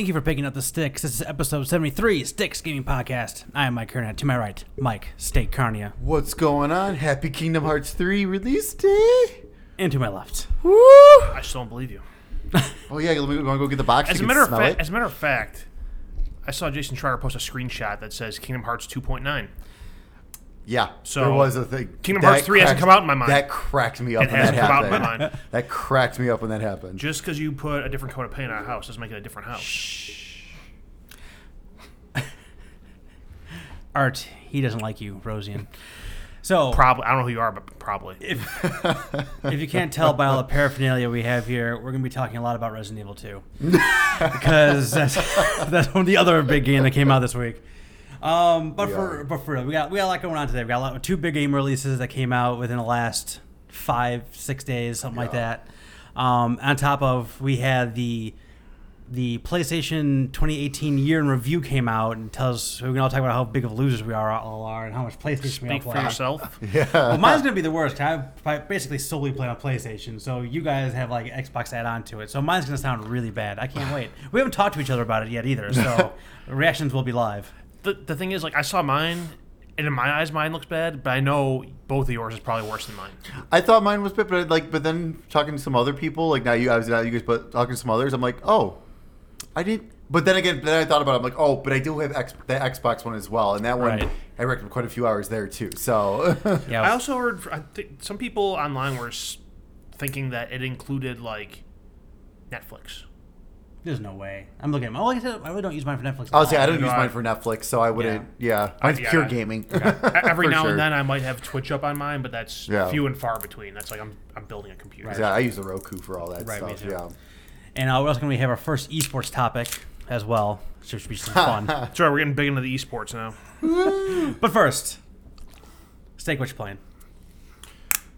Thank you for picking up the sticks. This is episode 73, Sticks Gaming Podcast. I am Mike Kernet. To my right, Mike State Carnia. What's going on? Happy Kingdom Hearts 3 release day. And to my left, Woo! I still don't believe you. Oh yeah, let me want to go get the box. As a matter can of fact, as a matter of fact, I saw Jason Schreier post a screenshot that says Kingdom Hearts 2.9. yeah. So, there was a thing. Kingdom Hearts 3 hasn't come out in my mind. That cracked me up It when that hasn't come out happened. in my mind. That cracked me up when that happened. Just because you put a different coat of paint on a house doesn't make it a different house. Art. He doesn't like you, Rosian. So, Probably, I don't know who you are, but probably. if you can't tell by all the paraphernalia we have here, we're going to be talking a lot about Resident Evil 2. because that's, that's one of the other big game that came out this week. Um, but We for are. but for real, we got we got a lot going on today. We got a lot, two big game releases that came out within the last five six days, something like that. Um, on top of we had the the PlayStation 2018 year in review came out and tells we can all talk about how big of losers we are all are and how much PlayStation we all Speak for yourself. yeah. Well, mine's gonna be the worst. I I basically solely play on PlayStation, so you guys have like Xbox add-on to it. So mine's gonna sound really bad. I can't wait. We haven't talked to each other about it yet either, so reactions will be live. The, the thing is, like, I saw mine, and in my eyes, mine looks bad, but I know both of yours is probably worse than mine. I thought mine was bad, but like, but then talking to some other people, like now you, I was now you guys, but talking to some others, I'm like, oh, I didn't. But then again, then I thought about it. I'm like, oh, but I do have X, the Xbox one as well, and that one Right. I reckon quite a few hours there too. So Yeah, I also heard I think some people online were s- thinking that it included, like, Netflix. There's no way. I'm looking at my. Well, like I said, I really don't use mine for Netflix. at I'll say I don't No, use I- mine for Netflix, so I wouldn't. Yeah, mine's yeah, pure I- gaming. Every For now sure. and then, I might have Twitch up on mine, but that's Yeah. few and far between. That's like I'm, I'm building a computer. Yeah, I use the Roku for all that Right, me stuff. too. Yeah. And uh, we're also gonna have our first esports topic as well, which should be some fun. That's right, we're getting big into the esports now. but first, Steak, what you playing?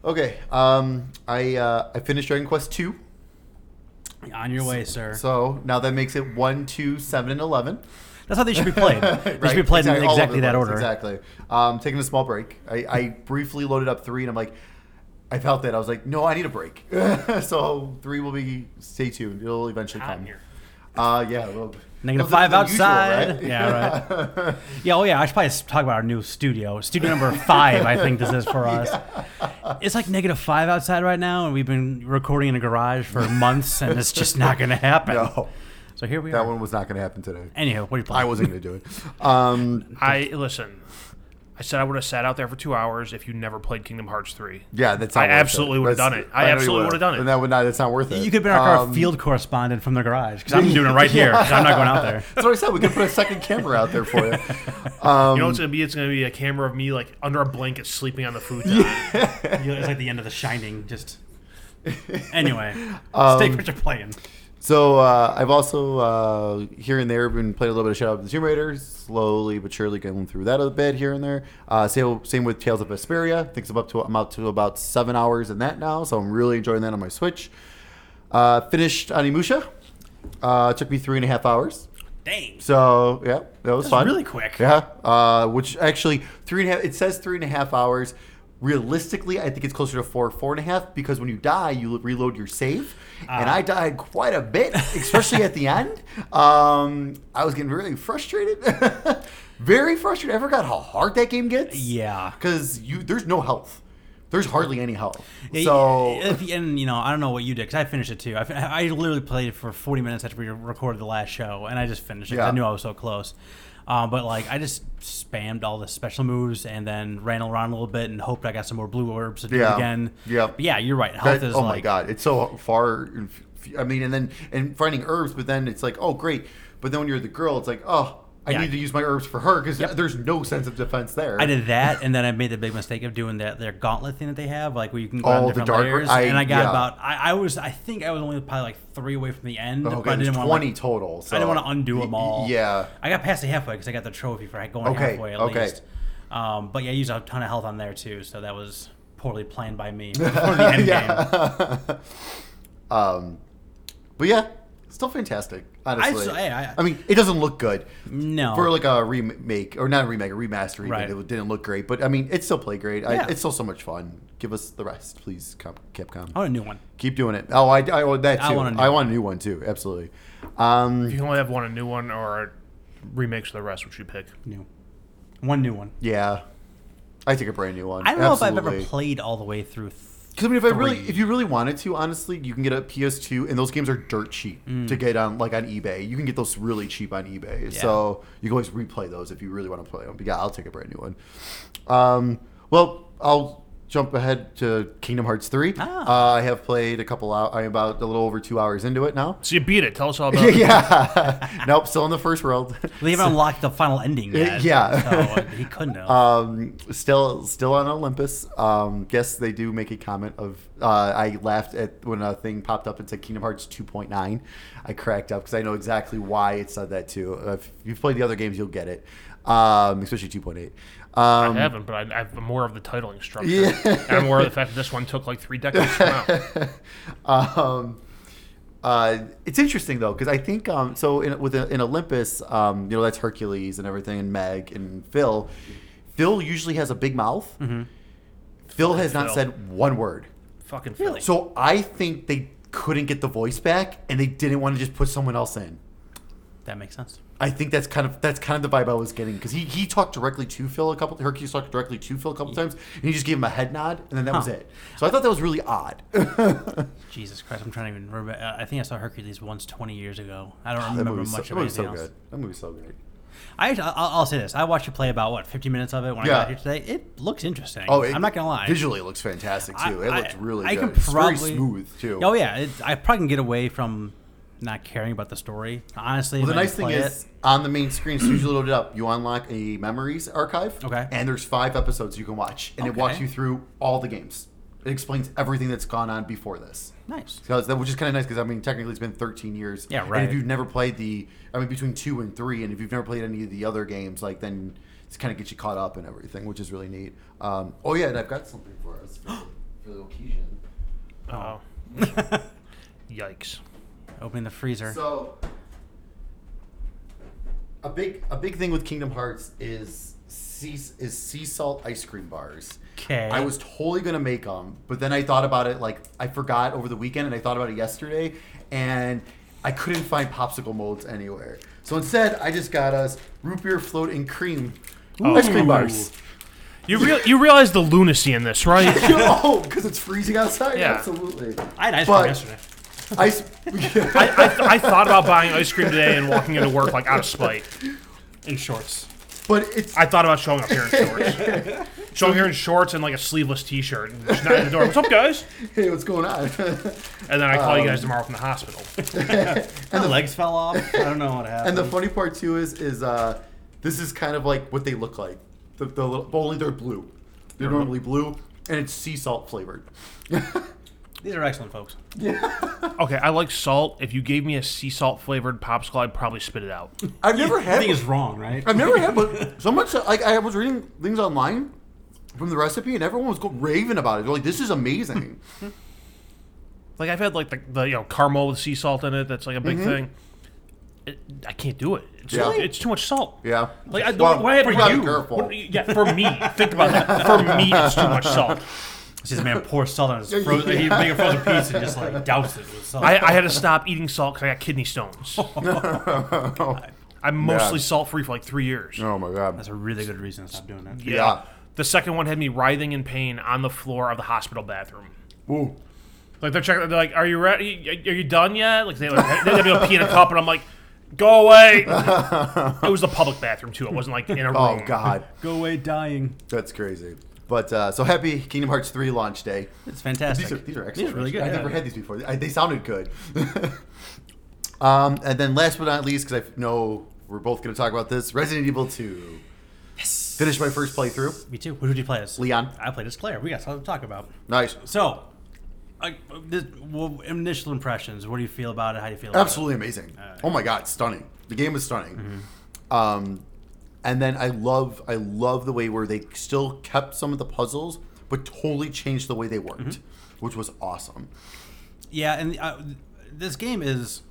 Okay. Um, I uh, I finished Dragon Quest two, On your way, sir. so now that makes it one, two, seven, and eleven. That's how they should be played. They should be played in exactly that order. Exactly. Um, taking a small break. I, I briefly loaded up three, and I'm like, I felt that I was like, no, I need a break. so three will be. Stay tuned. It'll eventually come. here. Uh, yeah. Well, Negative well, five that's unusual, outside. right? Yeah, right. Yeah, oh yeah, I should probably talk about our new studio. Studio number five, I think this is for us. It's like negative five outside right now, and we've been recording in a garage for months, and it's just not going to happen. no, So here we that are. That one was not going to happen today. Anyhow, what are you playing? I wasn't going to do it. Um, I listen. I said I would have sat out there for two hours if you never played Kingdom Hearts three. yeah, that's. I worth absolutely would've done it. I know you absolutely would've done it. And that would not. It's not worth it. You could be our Um, field correspondent from the garage because I'm doing it right here. I'm not going out there. That's what I said. We could put a second camera out there for you. Um, You know what it's gonna be? It's gonna be a camera of me like under a blanket sleeping on the futon. You know, It's like the end of The Shining. Just anyway, Um, Steak, what you're playing? So uh, I've also uh, here and there been playing a little bit of Shadow of the Tomb Raider, slowly but surely going through that a bit here and there. Uh, same, same with Tales of Vesperia. I think I'm up to I'm up to about seven hours in that now, so I'm really enjoying that on my Switch. Uh, finished Onimusha. Uh, took me three and a half hours. Dang. So yeah, that was That's fun. really quick. Yeah, uh, which actually three and a half. It says three and a half hours. Realistically, I think it's closer to four, four and a half because when you die, you reload your save, and Ah. I died quite a bit, especially at the end. Um, I was getting really frustrated, very frustrated. I forgot how hard that game gets. Yeah. because you there's no health. There's hardly any health. Yeah, So the you know, I don't know what you did because I finished it too. I, I literally played it for 40 minutes after we recorded the last show, and I just finished it. 'cause I knew I was so close. Um, but like, I just spammed all the special moves and then ran around a little bit and hoped I got some more blue orbs to do Yeah. it again. Yeah. But yeah, you're right. Health That- is oh like, my god, it's so far. I mean, and then and finding herbs, but then it's like, oh great, but then when you're the girl, it's like, oh, I Yeah. need to use my herbs for her because Yep. there's no sense of defense there. I did that, and then I made the big mistake of doing that their gauntlet thing that they have, like where you can go Oh, on the different layers. I- and I got yeah. about, I, I was, I think I was only probably like three away from the end, Okay, but I didn't want twenty like, total. So. I didn't want to undo them all. Yeah. I got past the halfway because I got the trophy for going Okay, halfway at okay. least. Um, but yeah, I used a ton of health on there too, so that was poorly planned by me before the end game. um, but yeah, still fantastic. Honestly, I- I- I- mean, it doesn't look good. No. For like a remake or not a remake, a remaster, Right. even, it didn't look great. But I mean, it still played great. Yeah. I, it's still so much fun. Give us the rest, please, Cap- Capcom. I want a new one. Keep doing it. Oh, I, I want that too. I I want want a a new new, one too. Absolutely. Um, If you can only have one a new one or remakes of the rest, which you pick? New. One new one. yeah, I take a brand new one. I don't know if I've Absolutely. ever played all the way through. Because I mean, if I really, if you really wanted to, honestly, you can get a PS2, and those games are dirt cheap Mm. to get on, like on eBay. You can get those really cheap on eBay, so you can always replay those if you really want to play them. But yeah, I'll take a brand new one. Um, well, I'll jump ahead to Kingdom Hearts three. Ah. Uh, I have played a couple. Hours, I'm about a little over two hours into it now. So you beat it. Tell us all about it. yeah, nope, still in the first world. We haven't unlocked the final ending yet. yeah. So uh, he couldn't have. Um, still, still on Olympus. Um, guess they do make a comment of. Uh, I laughed at when a thing popped up and said Kingdom Hearts 2.9. I cracked up because I know exactly why it said that too. If you've played the other games, you'll get it. Um, especially 2.8. I Um, haven't, but I, I'm more of the titling structure. Yeah. And I'm aware of the fact that this one took like three decades to come out. um, uh, it's interesting though because I think um, so in, with in Olympus, um, you know that's Hercules and everything, and Meg and Phil. Phil usually has a big mouth. Phil has not Phil. said one word. Fucking Phil. So I think they couldn't get the voice back, and they didn't want to just put someone else in. that makes sense. I think that's kind of that's kind of the vibe I was getting because he, he talked directly to Phil a couple. Hercules talked directly to Phil a couple times, and he just gave him a head nod, and then that was it. So I thought that was really odd. Jesus Christ, I'm trying to even remember. I think I saw Hercules once 20 years ago. I don't that remember movie's so, much that of movie's so anything else. good. That movie's so good. I, I'll, I'll say this: I watched you play about what 50 minutes of it when Yeah. I got here today. It looks interesting. Oh, it, I'm not gonna lie. Visually, it looks fantastic I- too. it looks really I good. can it's very probably- smooth too. Oh yeah, it, I probably can get away from not caring about the story. Honestly, Well, the I nice thing play is, it- on the main screen, as soon as you load it up, you unlock a memories archive. Okay. And there's five episodes you can watch, and it walks you through all the games. It explains everything that's gone on before this. nice. Because that which is kind of nice because I mean technically it's been 13 years. Yeah, right. And right. if you've never played the, I mean between two and three, and if you've never played any of the other games, like then it's kind of gets you caught up and everything, which is really neat. Um, oh yeah, and I've got something for us for, for the occasion. Oh. Yikes. Opening the freezer. So a big a big thing with Kingdom Hearts is sea is sea salt ice cream bars. Okay. I was totally gonna make them, but then I thought about it like I forgot over the weekend, and I thought about it yesterday, and I couldn't find popsicle molds anywhere. So instead, I just got us root beer float and cream ice cream bars. You real you realize the lunacy in this, right? oh, because it's freezing outside. Yeah. Absolutely. I had ice But- cream yesterday. Ice. I, I, I thought about buying ice cream today and walking into work like out of spite. In shorts. but it's I thought about showing up here in shorts. showing up here in shorts and like a sleeveless t-shirt and just knocking at the door. What's up, guys? hey, what's going on? And then I call you guys tomorrow from the hospital. And the legs fell off. I don't know what happened. And the funny part too is is uh, this is kind of like what they look like. The, the little, but only they're blue. They're normally blue, and it's sea salt flavored. These are excellent, folks. Okay, I like salt. If you gave me a sea salt flavored popsicle, I'd probably spit it out. I've never I had. think it's wrong, right? I've never had, but so much like I was reading things online from the recipe, and everyone was go- raving about it. They're like, "This is amazing." Like I've had like the, the you know caramel with sea salt in it. That's like a big mm-hmm. thing. It, I can't do it. It's, Yeah. it's too much salt. yeah. Like I Well, don't. Why you for gotta be you? careful. What- yeah, for me. Think about that. For me, it's too much salt. See this man pour salt on his frozen. yeah. He make a frozen pizza and just like douse it with salt. I, I had to stop eating salt because I got kidney stones. I'm mostly Yeah. salt free for like three years. Oh my god. That's a really good reason to stop doing that. Yeah. Yeah. The second one had me writhing in pain on the floor of the hospital bathroom. Ooh. Like they're checking. They're like, "Are you ready? Are you done yet?" Like they like, they had me go pee in a cup, and I'm like, "Go away." it was the public bathroom too. It wasn't like in a oh, room. Oh god. Go away dying. That's crazy. But uh, so happy Kingdom Hearts 3 launch day. It's fantastic. These are, these are excellent. These are really good. I've yeah. never had these before. I, they sounded good. um, and then last but not least, because I know we're both going to talk about this, Resident Evil 2. Yes. Finished my first playthrough. Me too. Who did you play as? Leon. I played as Claire. We got something to talk about. Nice. So, like, this, well, initial impressions. What do you feel about it? How do you feel? About it? Absolutely amazing. Oh my god, stunning. The game is stunning. Um, and then I love I love the way where they still kept some of the puzzles, but totally changed the way they worked, which was awesome. Yeah, and uh, this game is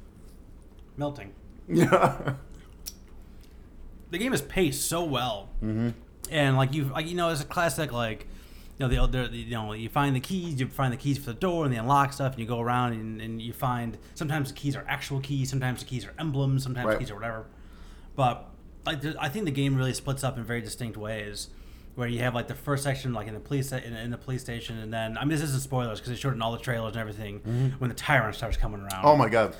melting. Yeah. the game is paced so well, mm-hmm. and like you, like you know, it's a classic like you know, the, the, you know, you find the keys, you find the keys for the door, and they unlock stuff, and you go around and, and you find sometimes the keys are actual keys, sometimes the keys are emblems, sometimes Right. keys are whatever. But like, I think the game really splits up in very distinct ways, where you have like the first section, like in the police in, in the police station, and then I mean this isn't spoilers because they showed it in all the trailers and everything when the tyrant starts coming around. Mm-hmm. Oh my god,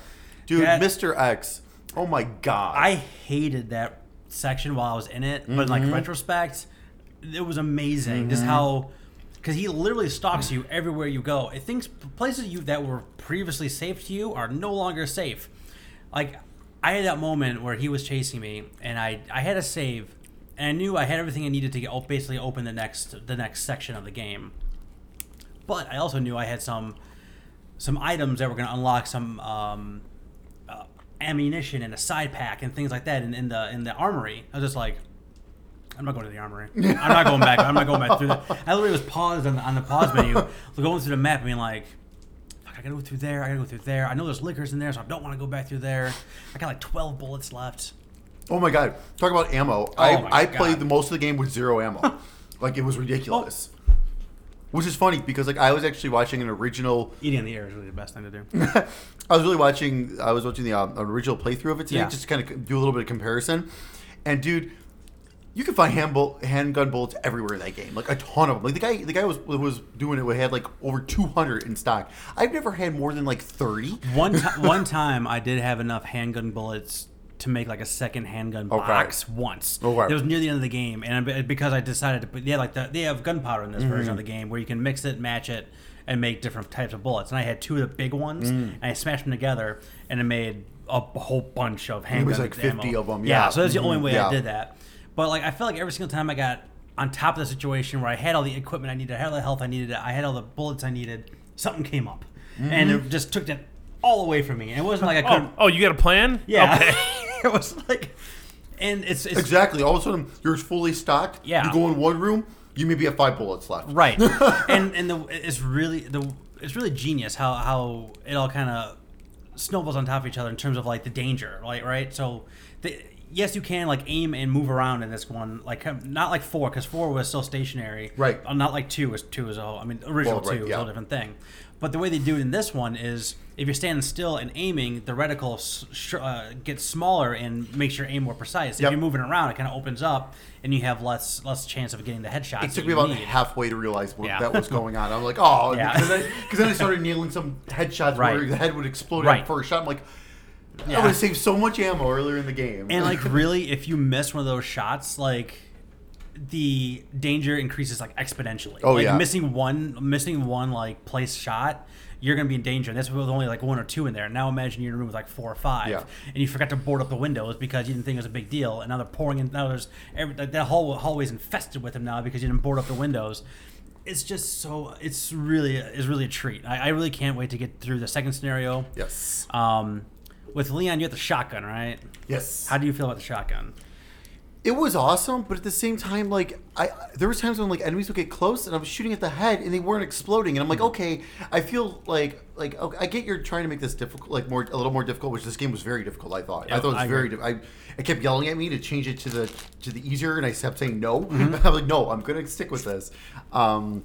dude, That- Mr. X. Oh my god. I hated that section while I was in it, but in like retrospect, it was amazing. Just how, because he literally stalks you everywhere you go. It thinks places you that were previously safe to you are no longer safe. Like I had that moment where he was chasing me, and I I had a save, and I knew I had everything I needed to get basically open the next the next section of the game. But I also knew I had some some items that were going to unlock some um, uh, ammunition and a side pack and things like that in, in the in the armory. I was just like, I'm not going to the armory. I'm not going back. I'm not going back through that. I literally was paused on the, on the pause menu, going through the map, and being like, I gotta go through there. I gotta go through there. I know there's lickers in there, so I don't want to go back through there. I got like 12 bullets left. oh my god. Talk about ammo. Oh I I God. played the most of the game with zero ammo. like it was ridiculous. Which is funny because like I was actually watching an original. Eating in the air is really the best thing to do. I was really watching. I was watching the um, original playthrough of it today, Yeah. just to kind of do a little bit of comparison. And dude, you can find handgun bullets everywhere in that game, like a ton of them. Like the guy, the guy was was doing it. Had like over two hundred in stock. I've never had more than like thirty. One ti one time, I did have enough handgun bullets to make like a second handgun Okay. box once. Okay. It was near the end of the game, and because I decided to put, yeah, like the, they have gunpowder in this version Mm-hmm. of the game where you can mix it, match it, and make different types of bullets. And I had two of the big ones, Mm. and I smashed them together, and it made a whole bunch of handgun. was like 50 ammo. them. Yeah, yeah. so that's the only Mhm, way yeah. I did that. But like, I feel like every single time I got on top of the situation where I had all the equipment I needed, I had all the health I needed, I had all the bullets I needed, something came up, and Mm-hmm. it just took that all away from me. And it wasn't like I Oh, couldn't. oh, you got a plan? Yeah, Okay. it was like, and it's, it's Exactly. All of a sudden, you're fully stocked. Yeah. You go in one room, you maybe have five bullets left. right, and and the it's really the it's really genius how how it all kind of snowballs on top of each other in terms of like the danger, like right. So, the, yes, you can like aim and move around in this one, like um, not like four because four was still stationary, Right. Uh, Not like two was two is a whole. I mean, original Well, right, two is a whole different thing. But the way they do it in this one is if you're standing still and aiming, the reticle sh- uh, gets smaller and makes your aim more precise. If Yep. you're moving around, it kind of opens up and you have less less chance of getting the headshots. It took me about need. halfway to realize what Yeah. that was going on. I'm like, oh, because then, 'cause then I started nailing some headshots where the head would explode Right. first shot. I'm like, I would have saved so much ammo earlier in the game. And like really, if you miss one of those shots, like the danger increases like exponentially. Oh, like yeah. missing one missing one like place shot, you're gonna be in danger. And that's with only like one or two in there. Now imagine you're in a room with like four or five, Yeah. and you forgot to board up the windows because you didn't think it was a big deal. And now they're pouring in. Now there's every that that hall hallway's infested with them now because you didn't board up the windows. It's just so. It's really is really a treat. I, I really can't wait to get through the second scenario. yes, Um, with Leon, you had the shotgun, right? yes. How do you feel about the shotgun? it was awesome, but at the same time, like I, there was times when like enemies would get close, and I was shooting at the head, and they weren't exploding, and I'm like, okay, I feel like like okay, I get you're trying to make this difficult, like more a little more difficult, which this game was very difficult. I thought. I thought it was I very. Di- I, I kept yelling at me to change it to the to the easier, and I kept saying no. Mm-hmm. I'm like, no, I'm gonna stick with this. Um,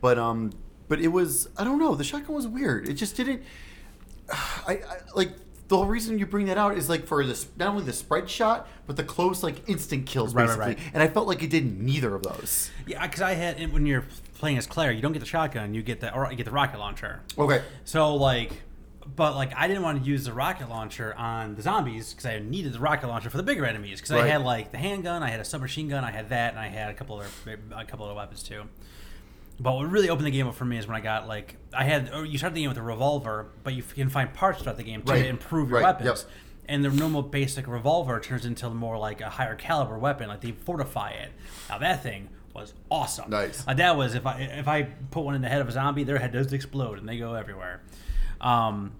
but um, but it was I don't know. The shotgun was weird. It just didn't. I, I like the whole reason you bring that out is like for this not only the spread shot but the close like instant kills Right, right, basically right. and I felt like it did neither of those. Yeah, because I had when you're playing as Claire, you don't get the shotgun, you get the or you get the rocket launcher. Okay. So like, but like I didn't want to use the rocket launcher on the zombies because I needed the rocket launcher for the bigger enemies because I had like the handgun, I had a submachine gun, I had that, and I had a couple other a couple other weapons too. But what really opened the game up for me is when I got like I had or you start the game with a revolver, but you can find parts throughout the game to Right. improve your Right. weapons. Yep. And the normal basic revolver turns into more like a higher caliber weapon, like they fortify it. Now that thing was awesome. Nice. Uh, that was if I if I put one in the head of a zombie, their head does explode and they go everywhere. Um,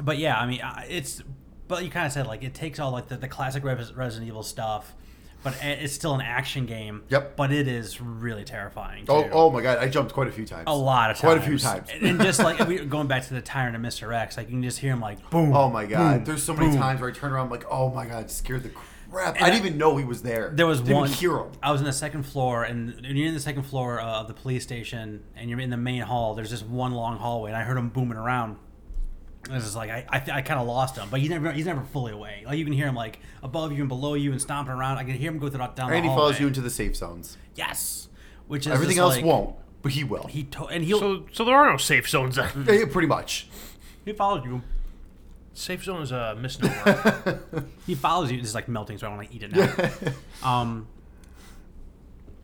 but yeah, I mean, it's but you kind of said like it takes all like the, the classic Res- Resident Evil stuff, but it's still an action game. Yep. But it is really terrifying. Oh, too. oh my god, I jumped quite a few times. A lot of times. Quite a few times. And, just like we, going back to the Tyrant and Mr. X, like you can just hear him like boom. Oh my god, boom, there's so many boom. times where I turn around I'm like, oh my god, scared the crap! And I I- didn't even know he was there. There was didn't one. Hear him. I was in the second floor, and you're in the second floor uh, of the police station, and you're in the main hall. There's just one long hallway, and I heard him booming around. It was just like I, I, I kind of lost him, but he's never he's never fully away. Like you can hear him like above you and below you and stomping around. I can hear him go through down the And he hallway. follows you into the safe zones. yes, which is Everything just else like- won't, but he will. He to- and he'll So, so there are no safe zones then. Yeah, pretty much. he follows you. safe zone is a misnomer. He follows you. This is like melting, so I want to eat it now. um,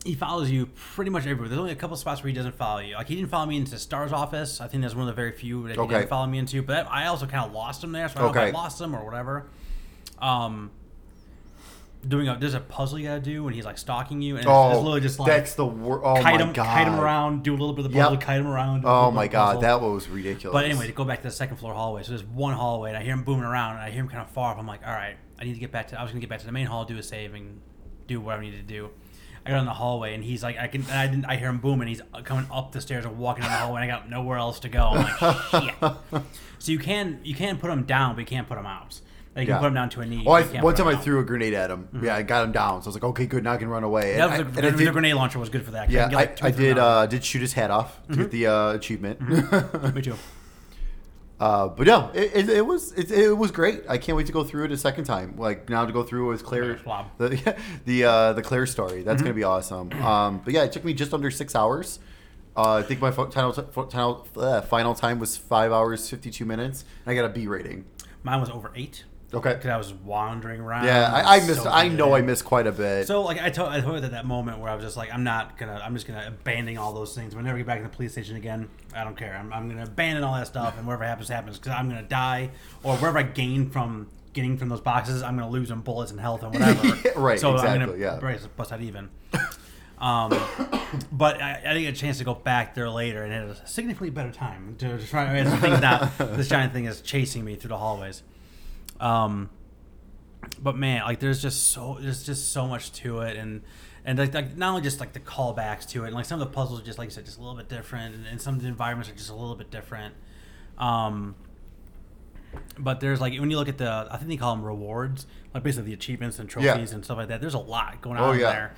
he follows you pretty much everywhere. There's only a couple spots where he doesn't follow you. Like he didn't follow me into STARS office. I think that's one of the very few that he Okay. didn't follow me into. But I also kind of lost him there, so I don't know Okay. if I lost him or whatever. Um, doing a there's a puzzle you gotta do, and he's like stalking you, and it's, Oh, it's literally just like that's the wor- Oh kite my him, god! kite him around, do a little bit of the Yep. puzzle, kite him around. Oh my god, puzzle. that was ridiculous. But anyway, to go back to the second floor hallway. So there's one hallway, and I hear him booming around, and I hear him kind of far up. I'm like, all right, I need to get back to. I was gonna get back to the main hall, do a save, and do what I need to do. I got in the hallway, and he's like, I can. And I didn't. I hear him booming. He's coming up the stairs and walking down the hallway, and I got nowhere else to go. I'm like, shit. So you can you can put him down, but you can't put him out. Like, you Yeah. can put him down to a knee. Oh, I, one time I threw a grenade at him. Yeah, I got him down. So I was like, okay, good. Now I can run away. And That was I, the, and I the did, grenade launcher was good for that. I yeah, I, like, I did. Uh, did shoot his head off to get the uh, achievement. Me too. Uh, but yeah, it, it, it was it, it was great. I can't wait to go through it a second time. Like now to go through with Claire, the the uh, the Claire story. That's Mm-hmm. gonna be awesome. Um, but yeah, it took me just under six hours. Uh, I think my final, final, uh, final time was five hours fifty two minutes. And I got a B rating. Mine was over eight Okay. because I was wandering around. Yeah, I, I missed. So I know I missed quite a bit. So like I told I told you at that moment where I was just like I'm not gonna I'm just gonna abandon all those things. We'll never get back in the police station again. I don't care. I'm, I'm gonna abandon all that stuff and whatever happens happens because I'm gonna die or wherever I gain from getting from those boxes I'm gonna lose in bullets and health and whatever. Yeah, right, So I'm exactly, gonna yeah. bust, bust out even. Um, but I, I didn't get a chance to go back there later and had a significantly better time to, try. I mean, this thing's not this giant thing is chasing me through the hallways. Um, but man, like there's just so there's just so much to it, and and like, like not only just like the callbacks to it, and like some of the puzzles, are just like you said, just a little bit different, and, and some of the environments are just a little bit different. Um, but there's like when you look at the, I think they call them rewards, like basically the achievements and Yeah. trophies and stuff like that. There's a lot going on Oh, yeah. there,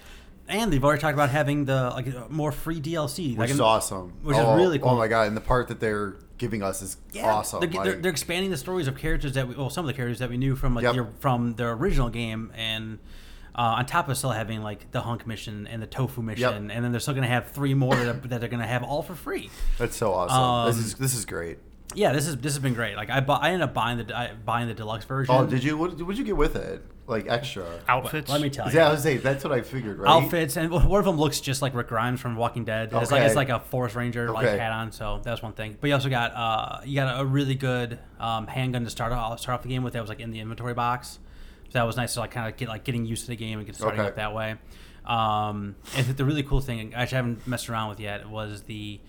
and they've already talked about having the like more free DLC, which like is awesome. which is oh, really cool. Oh my god! And the part that they're giving us is Yeah, awesome. They're, they're, they're expanding the stories of characters that we, well, some of the characters that we knew from like Yep. from the original game, and uh, on top of still having like the hunk mission and the tofu mission, and then they're still gonna have three more that, that they're gonna have all for free. that's so awesome. this Um, is this is great. Yeah, this is this has been great. Like I bought, I ended up buying the I, buying the deluxe version. Oh, did you? What did you get with it? Like extra? Outfits. Let me tell you. Yeah, I was saying that's what I figured. Right? Outfits and one of them looks just like Rick Grimes from Walking Dead. It's like Okay. it's like a Forest Ranger like hat on, so that's one thing. But you also got uh you got a really good um, handgun to start off start off the game with. That was like in the inventory box, so that was nice to like kind of get like getting used to the game and get starting Okay. up that way. Um, and the really cool thing, I actually haven't messed around with yet, was the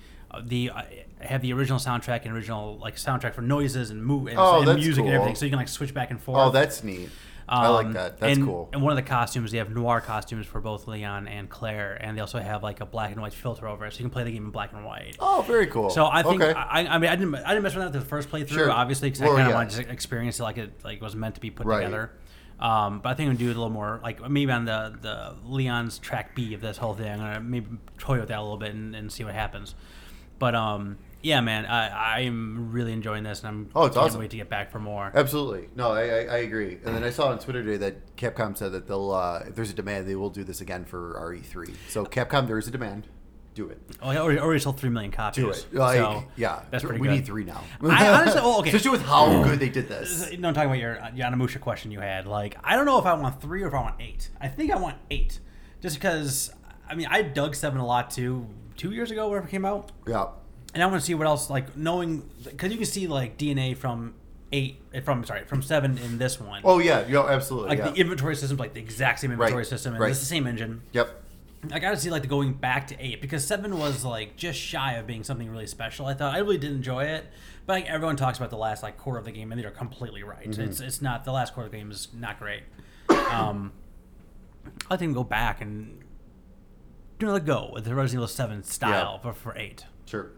the uh, have the original soundtrack and original like soundtrack for noises and move and, Oh, and music and everything, so you can like switch back and forth. Oh, that's neat. I like Um, that. That's and, cool. And one of the costumes, they have noir costumes for both Leon and Claire, and they also have like a black and white filter over it, so you can play the game in black and white. Oh, very cool. So I think Okay. I, I mean I didn't I didn't mess with that the first playthrough, Sure. obviously, because Well, I kind of yeah. wanted to experience it like it like was meant to be put Right. together. Um, but I think I'm gonna do it a little more like maybe on the the Leon's track B of this whole thing. I'm gonna maybe toy with that a little bit and, and see what happens. But um, yeah, man, I I'm really enjoying this, and I'm Oh, it's can't awesome. wait to get back for more. Absolutely. No, I, I, I agree. And then I saw on Twitter today that Capcom said that they'll, uh, if there's a demand, they will do this again for RE3. So Capcom, there is a demand. Do it. Oh, yeah, already, already sold three million copies. Do it. Like, so yeah. that's pretty we good. need three now. I honestly- well, okay. Especially with how good they did this. No, I'm talking about your Onimusha question you had. Like, I don't know if I want three or if I want eight. I think I want eight, just because. I mean, I dug seven a lot too. Two years ago, whenever it came out, Yeah. and I want to see what else. Like knowing, because you can see like DNA from eight, eh, from sorry, from seven in this one. Oh, yeah. Yeah, absolutely. like yeah. the inventory system's like the exact same inventory Right, system, and right. it's the same engine. yep. I gotta see like the going back to eight because seven was like just shy of being something really special. I thought I really did enjoy it, but like everyone talks about the last like quarter of the game, and they're completely right. Mm-hmm. It's it's not the last quarter of the game is not great. Um, I think go back and do another go with the Resident Evil Seven style for for eight. Sure.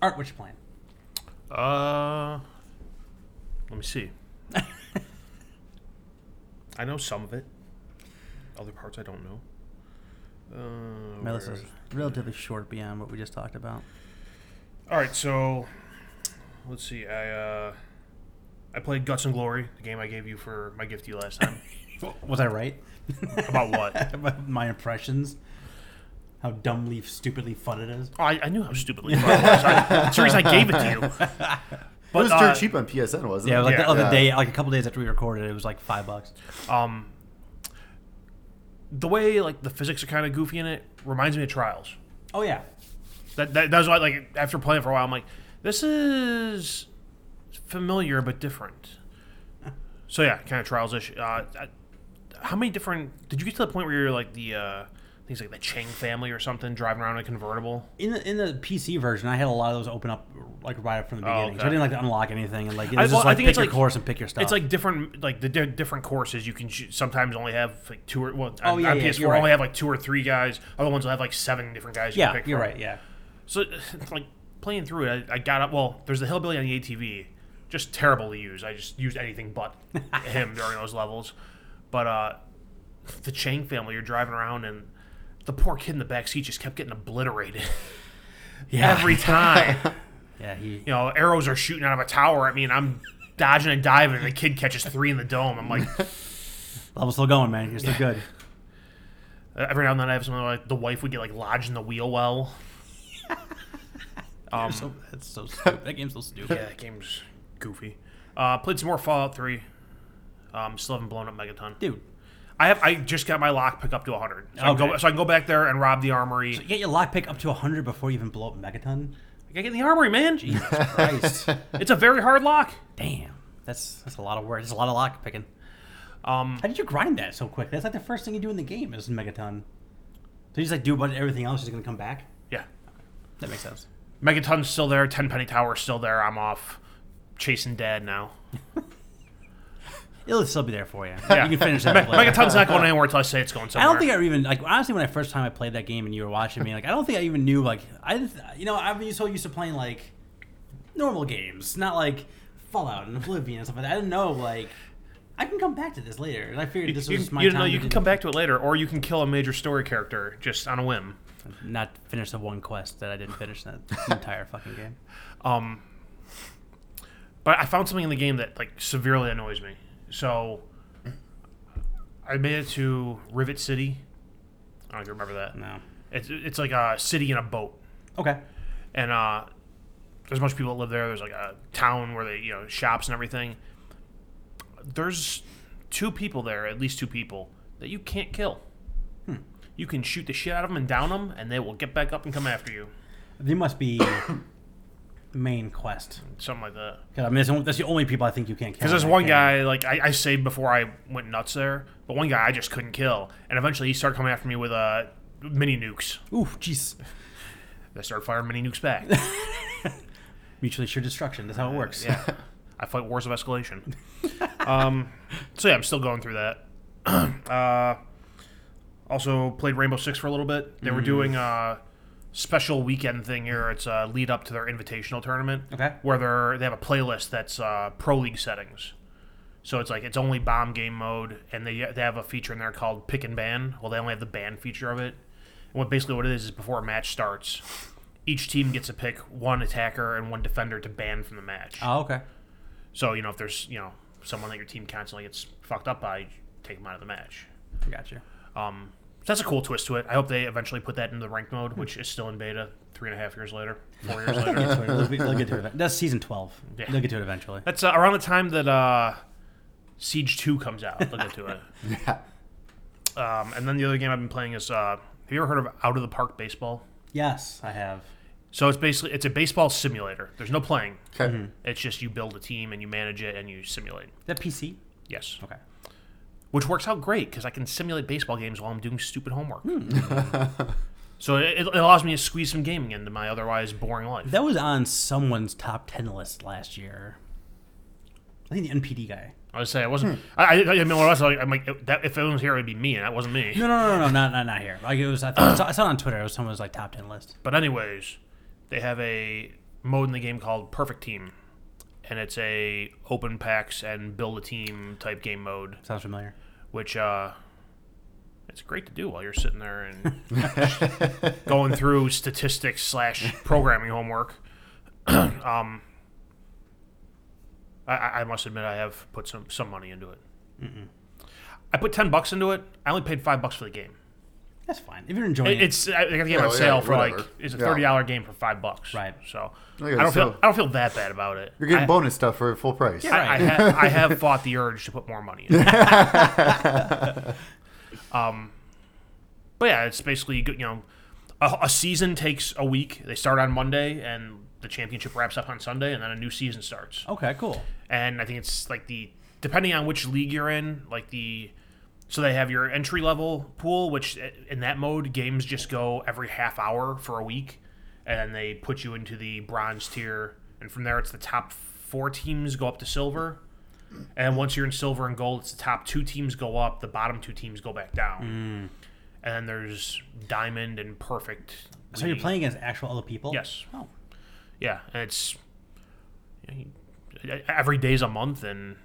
Art, what's your plan? Uh, let me see. I I know some of it. Other parts I don't know. Uh, My is is- relatively short beyond what we just talked about. All right, so let's see. I uh, I played Guts and Glory, the game I gave you for my gift to you last time. Was I right? About what? About my impressions. How dumbly, stupidly fun it is. Oh, I, I knew how stupidly fun it was. I, that's the reason I gave it to you. But it was uh, dirt cheap on PSN, wasn't Yeah, it? like Yeah. Like the other Yeah. day, like a couple days after we recorded, it was like five bucks. um, the way like the physics are kind of goofy in it reminds me of Trials. Oh yeah, That, that that's why like after playing for a while, I'm like, this is familiar but different. So yeah, kind of Trials ish. Uh, I- how many different? Did you get to the point where you're like the uh, things like the Chang family or something driving around in a convertible? in the in the PC version, I had a lot of those open up like right up from the Oh, beginning. So I didn't like to unlock anything, and like it I- was well, just I think pick it's your like- course and pick your stuff. It's like different, like the di- different courses you can sh- sometimes only have like two or well, Oh, on, yeah, on yeah, PS4 you're right. only have like two or three guys. Other ones will have like seven different guys. You yeah, can pick you're from. right. Yeah, So it's like playing through it, I, I got up. Well, there's the hillbilly on the ATV, just terrible to use. I just used anything but him during those levels. But uh, the Chang family, you're driving around and the poor kid in the back seat just kept getting obliterated yeah, every time. yeah. He you know, arrows are shooting out of a tower at me, and I'm dodging and diving, and the kid catches three in the dome. I'm like, level's still going, man. You're still good. every now and then I have something like the wife would get like lodged in the wheel well. Um, so that's so stupid. That game's so stupid. yeah, that game's goofy. Uh, played some more Fallout Three. Um, still haven't blown up Megaton. Dude, I have. I just got my lock pick up to 100, so, I can go, so I can go back there and rob the armory. you get your lock pick up to 100 before you even blow up Megaton. I gotta get in the armory, man. Jesus Christ. It's a very hard lock. Damn, that's that's a lot of work. That's a lot of lock picking. Um, How did you grind that so quick? That's like the first thing you do in the game is Megaton. So you just like do a bunch of everything else, just gonna come back. yeah, That makes sense. Megaton's still there. Tenpenny Tower's still there. I'm off chasing Dad now. It'll still be there for you. Yeah. You can finish that. Megaton's not going anywhere until I say it's going somewhere. I don't think I even like honestly when I first time I played that game and you were watching me like I don't think I even knew like I you know I've been so used to playing like normal games not like Fallout and Oblivion and stuff like that I didn't know like I can come back to this later and I figured this you, was my you time know, you can come back to it later, or you can kill a major story character just on a whim. not finish the one quest that I didn't finish that entire fucking game Um, but I found something in the game that like severely annoys me. So I made it to Rivet City. I don't know if you remember that. no It's it's like a city in a boat, okay and uh, there's a bunch of people that live there. There's like a town where they you know shops and everything. There's two people there, at least two people that you can't kill. You can shoot the shit out of them and down them, and they will get back up and come after you. they must be main quest Something like that. 'Cause, I mean that's the only- that's the only people I think you can't kill Because there's in that one game. guy, like, I, I saved before I went nuts there, but one guy I just couldn't kill. And eventually he started coming after me with uh, mini nukes. ooh jeez I started firing mini nukes back. mutually assured destruction that's how it works yeah. I fight wars of escalation. um, so yeah, I'm still going through that. uh, also played Rainbow Six for a little bit. They were doing a special weekend thing here. It's a lead up to their invitational tournament. Okay. Where they're they have a playlist that's uh, pro league settings. So it's like it's only bomb game mode, and they they have a feature in there called pick and ban. Well, they only have the ban feature of it. And what basically what it is is before a match starts, each team gets to pick one attacker and one defender to ban from the match. oh okay So you know if there's you know someone that your team constantly gets fucked up by, take them out of the match. gotcha Um, that's a cool twist to it. I hope they eventually put that into the ranked mode, which is still in beta three and a half years later, four years later. they'll, be- they'll get to it that's season 12 Yeah. they'll get to it eventually That's uh, around the time that uh, Siege Two comes out. They'll get to it. Um, and then the other game I've been playing is uh, have you ever heard of Out of the Park Baseball? yes I have So it's basically it's a baseball simulator. There's no playing. Okay. It's just you build a team and you manage it and you simulate. Is that PC? Yes. Okay. Which works out great because I can simulate baseball games while I'm doing stupid homework. Hmm. so it, it allows me to squeeze some gaming into my otherwise boring life. That was on someone's top 10 list last year. I think the NPD guy. I would say I wasn't. Hmm. I, I, I mean, was like, I'm like, that, if it was here, it'd be me, and that wasn't me. No, no, no, no, not, not, not here. Like it was, I, thought, I, saw, it on Twitter. It was someone's like top 10 list. But anyways, they have a mode in the game called Perfect Team, and it's a open packs and build a team type game mode Sounds familiar. which uh, it's great to do while you're sitting there and going through statistics slash programming homework. um, I, I I must admit I have put some some money into it. I put ten bucks into it. I only paid five bucks for the game. That's fine. If you're enjoying It, it's I got the game on yeah, sale for like whatever. it's a Yeah. thirty dollar game for five bucks. Right. So Okay, I don't feel so- I don't feel that bad about it. You're getting I, bonus stuff for full price. I, I, ha- I have fought the urge to put more money in. um, but yeah, it's basically you know a, a season takes a week. They start on Monday and the championship wraps up on Sunday, and then a new season starts. okay, cool. and I think it's like the depending on which league you're in, like the so they have your entry level pool, which in that mode games just go every half hour for a week, and then they put you into the bronze tier, and from there it's the top four teams go up to silver, and once you're in silver and gold, it's the top two teams go up, the bottom two teams go back down, hmm. and then there's diamond and perfect. So you're playing against actual other people? Yes. Oh, Yeah, and it's every day's a month, and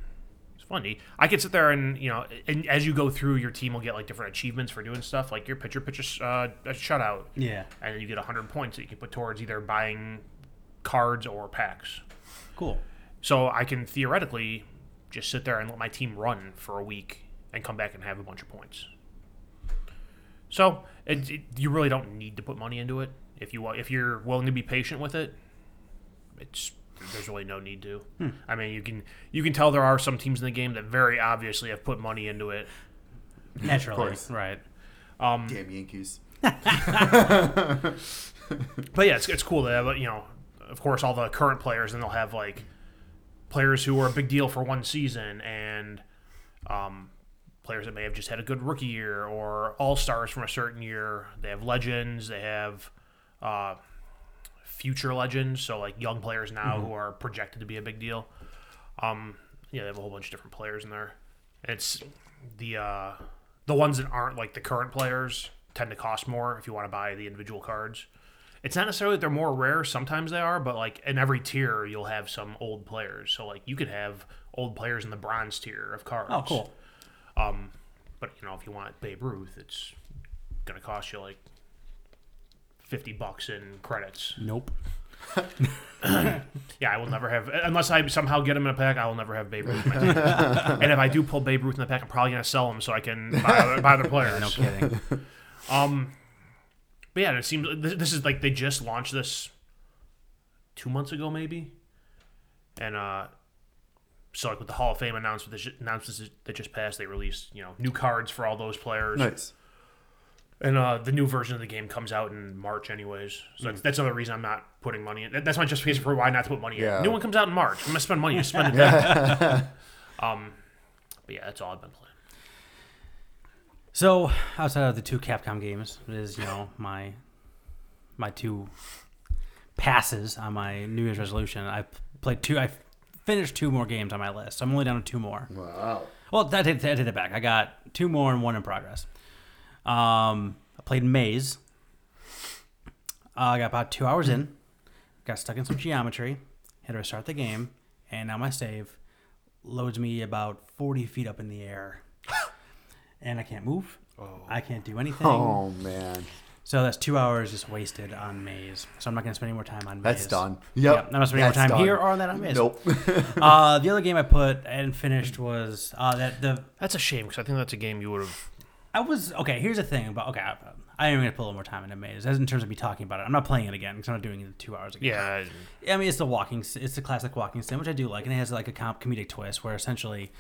funny. I could sit there and you know, and as you go through, your team will get like different achievements for doing stuff, like your pitcher pitcher uh, a shutout, yeah. and then you get hundred points that you can put towards either buying cards or packs. Cool. So I can theoretically just sit there and let my team run for a week and come back and have a bunch of points. So it, it, you really don't need to put money into it if you. If you're willing to be patient with it, it's there's really no need to. I mean, you can you can tell there are some teams in the game that very obviously have put money into it. Naturally. course. Right. Um, Damn Yankees. but yeah, it's, it's cool to have, you know, of course, all the current players, and they'll have like players who were a big deal for one season and um, players that may have just had a good rookie year or all stars from a certain year. They have legends, they have uh, future legends, so like young players now who are projected to be a big deal. Um, yeah, they have a whole bunch of different players in there. It's the uh, the ones that aren't like the current players tend to cost more if you want to buy the individual cards. It's not necessarily that they're more rare. Sometimes they are, but like in every tier, you'll have some old players. So like you could have old players in the bronze tier of cards. Oh, cool. Um, but you know, if you want Babe Ruth, it's gonna cost you like fifty bucks in credits. Nope. Yeah, I will never have unless I somehow get him in a pack. I will never have Babe Ruth. In my team. and if I do pull Babe Ruth in the pack, I'm probably gonna sell him so I can buy other, buy other players. No kidding. Um, but yeah, it seems this, this is like they just launched this two months ago, maybe, and uh, so like with the Hall of Fame announcement that ju- announcements that just passed, they released you know new cards for all those players, Nice. And uh, the new version of the game comes out in March, anyways. So that's, that's another reason I'm not putting money in. That- That's my justification for why not to put money Yeah. in. New one comes out in March. I'm gonna spend money. Just spend it. then. um, but yeah, that's all I've been playing. So outside of the two Capcom games, it is you know my my two passes on my New Year's resolution. I played two. I finished two more games on my list. So I'm only down to two more. Wow. Well, I did, I did it back. I got two more and one in progress. Um, I played Maize. Uh, I got about two hours in. Got stuck in some geometry. Had to restart the game, and now my save loads me about 40 feet up in the air. and I can't move. I can't do anything. Oh man, So that's two hours just wasted on Maize. So I'm not going to spend any more time on Maize. that's done. Yep. Yep, I'm not spending more time done. here or on that on Maize. Nope. Uh, the other game I put and finished was uh, that the That's a shame because I think that's a game you would have. I was okay. Here's the thing about okay. I, I am gonna put a little more time into Maize as in terms of me talking about it. I'm not playing it again because I'm not doing it in two hours again. Yeah, I mean it's the walking. It's the classic walking sim, which I do like, and it has like a com- comedic twist where essentially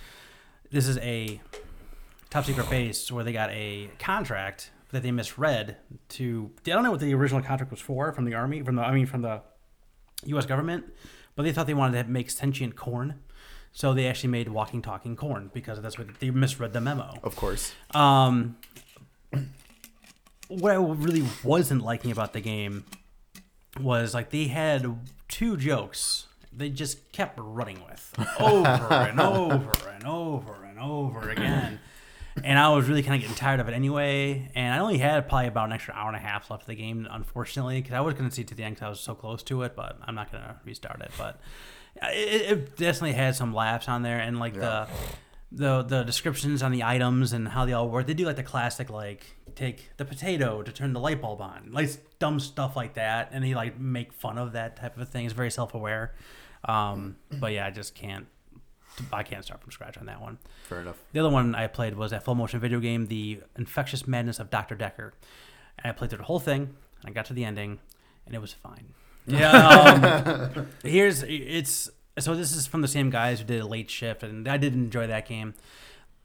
this is a top secret base where they got a contract that they misread to. I don't know what the original contract was for from the army, from the I mean from the U.S. government, but they thought they wanted to make sentient corn. So they actually made walking, talking corn because that's what they misread the memo. of course. Um, what I really wasn't liking about the game was like they had two jokes they just kept running with over and over and over and over again. And I was really kind of getting tired of it anyway. And I only had probably about an extra hour and a half left of the game, unfortunately, because I was going to see it to the end because I was so close to it, but I'm not going to restart it. But it, it definitely had some laughs on there. And like the the the descriptions on the items and how they all work. They do like the classic like take the potato to turn the light bulb on, like dumb stuff like that, and they like make fun of that type of thing. It's very self aware. Um, but yeah, I just can't. I can't start from scratch on that one. Fair enough. The other one I played was that full motion video game, The Infectious Madness of Dr. Decker. And I played through the whole thing. And I got to the ending, and it was fine. Yeah. Um, here's it's so this is from the same guys who did a late shift, and I did enjoy that game.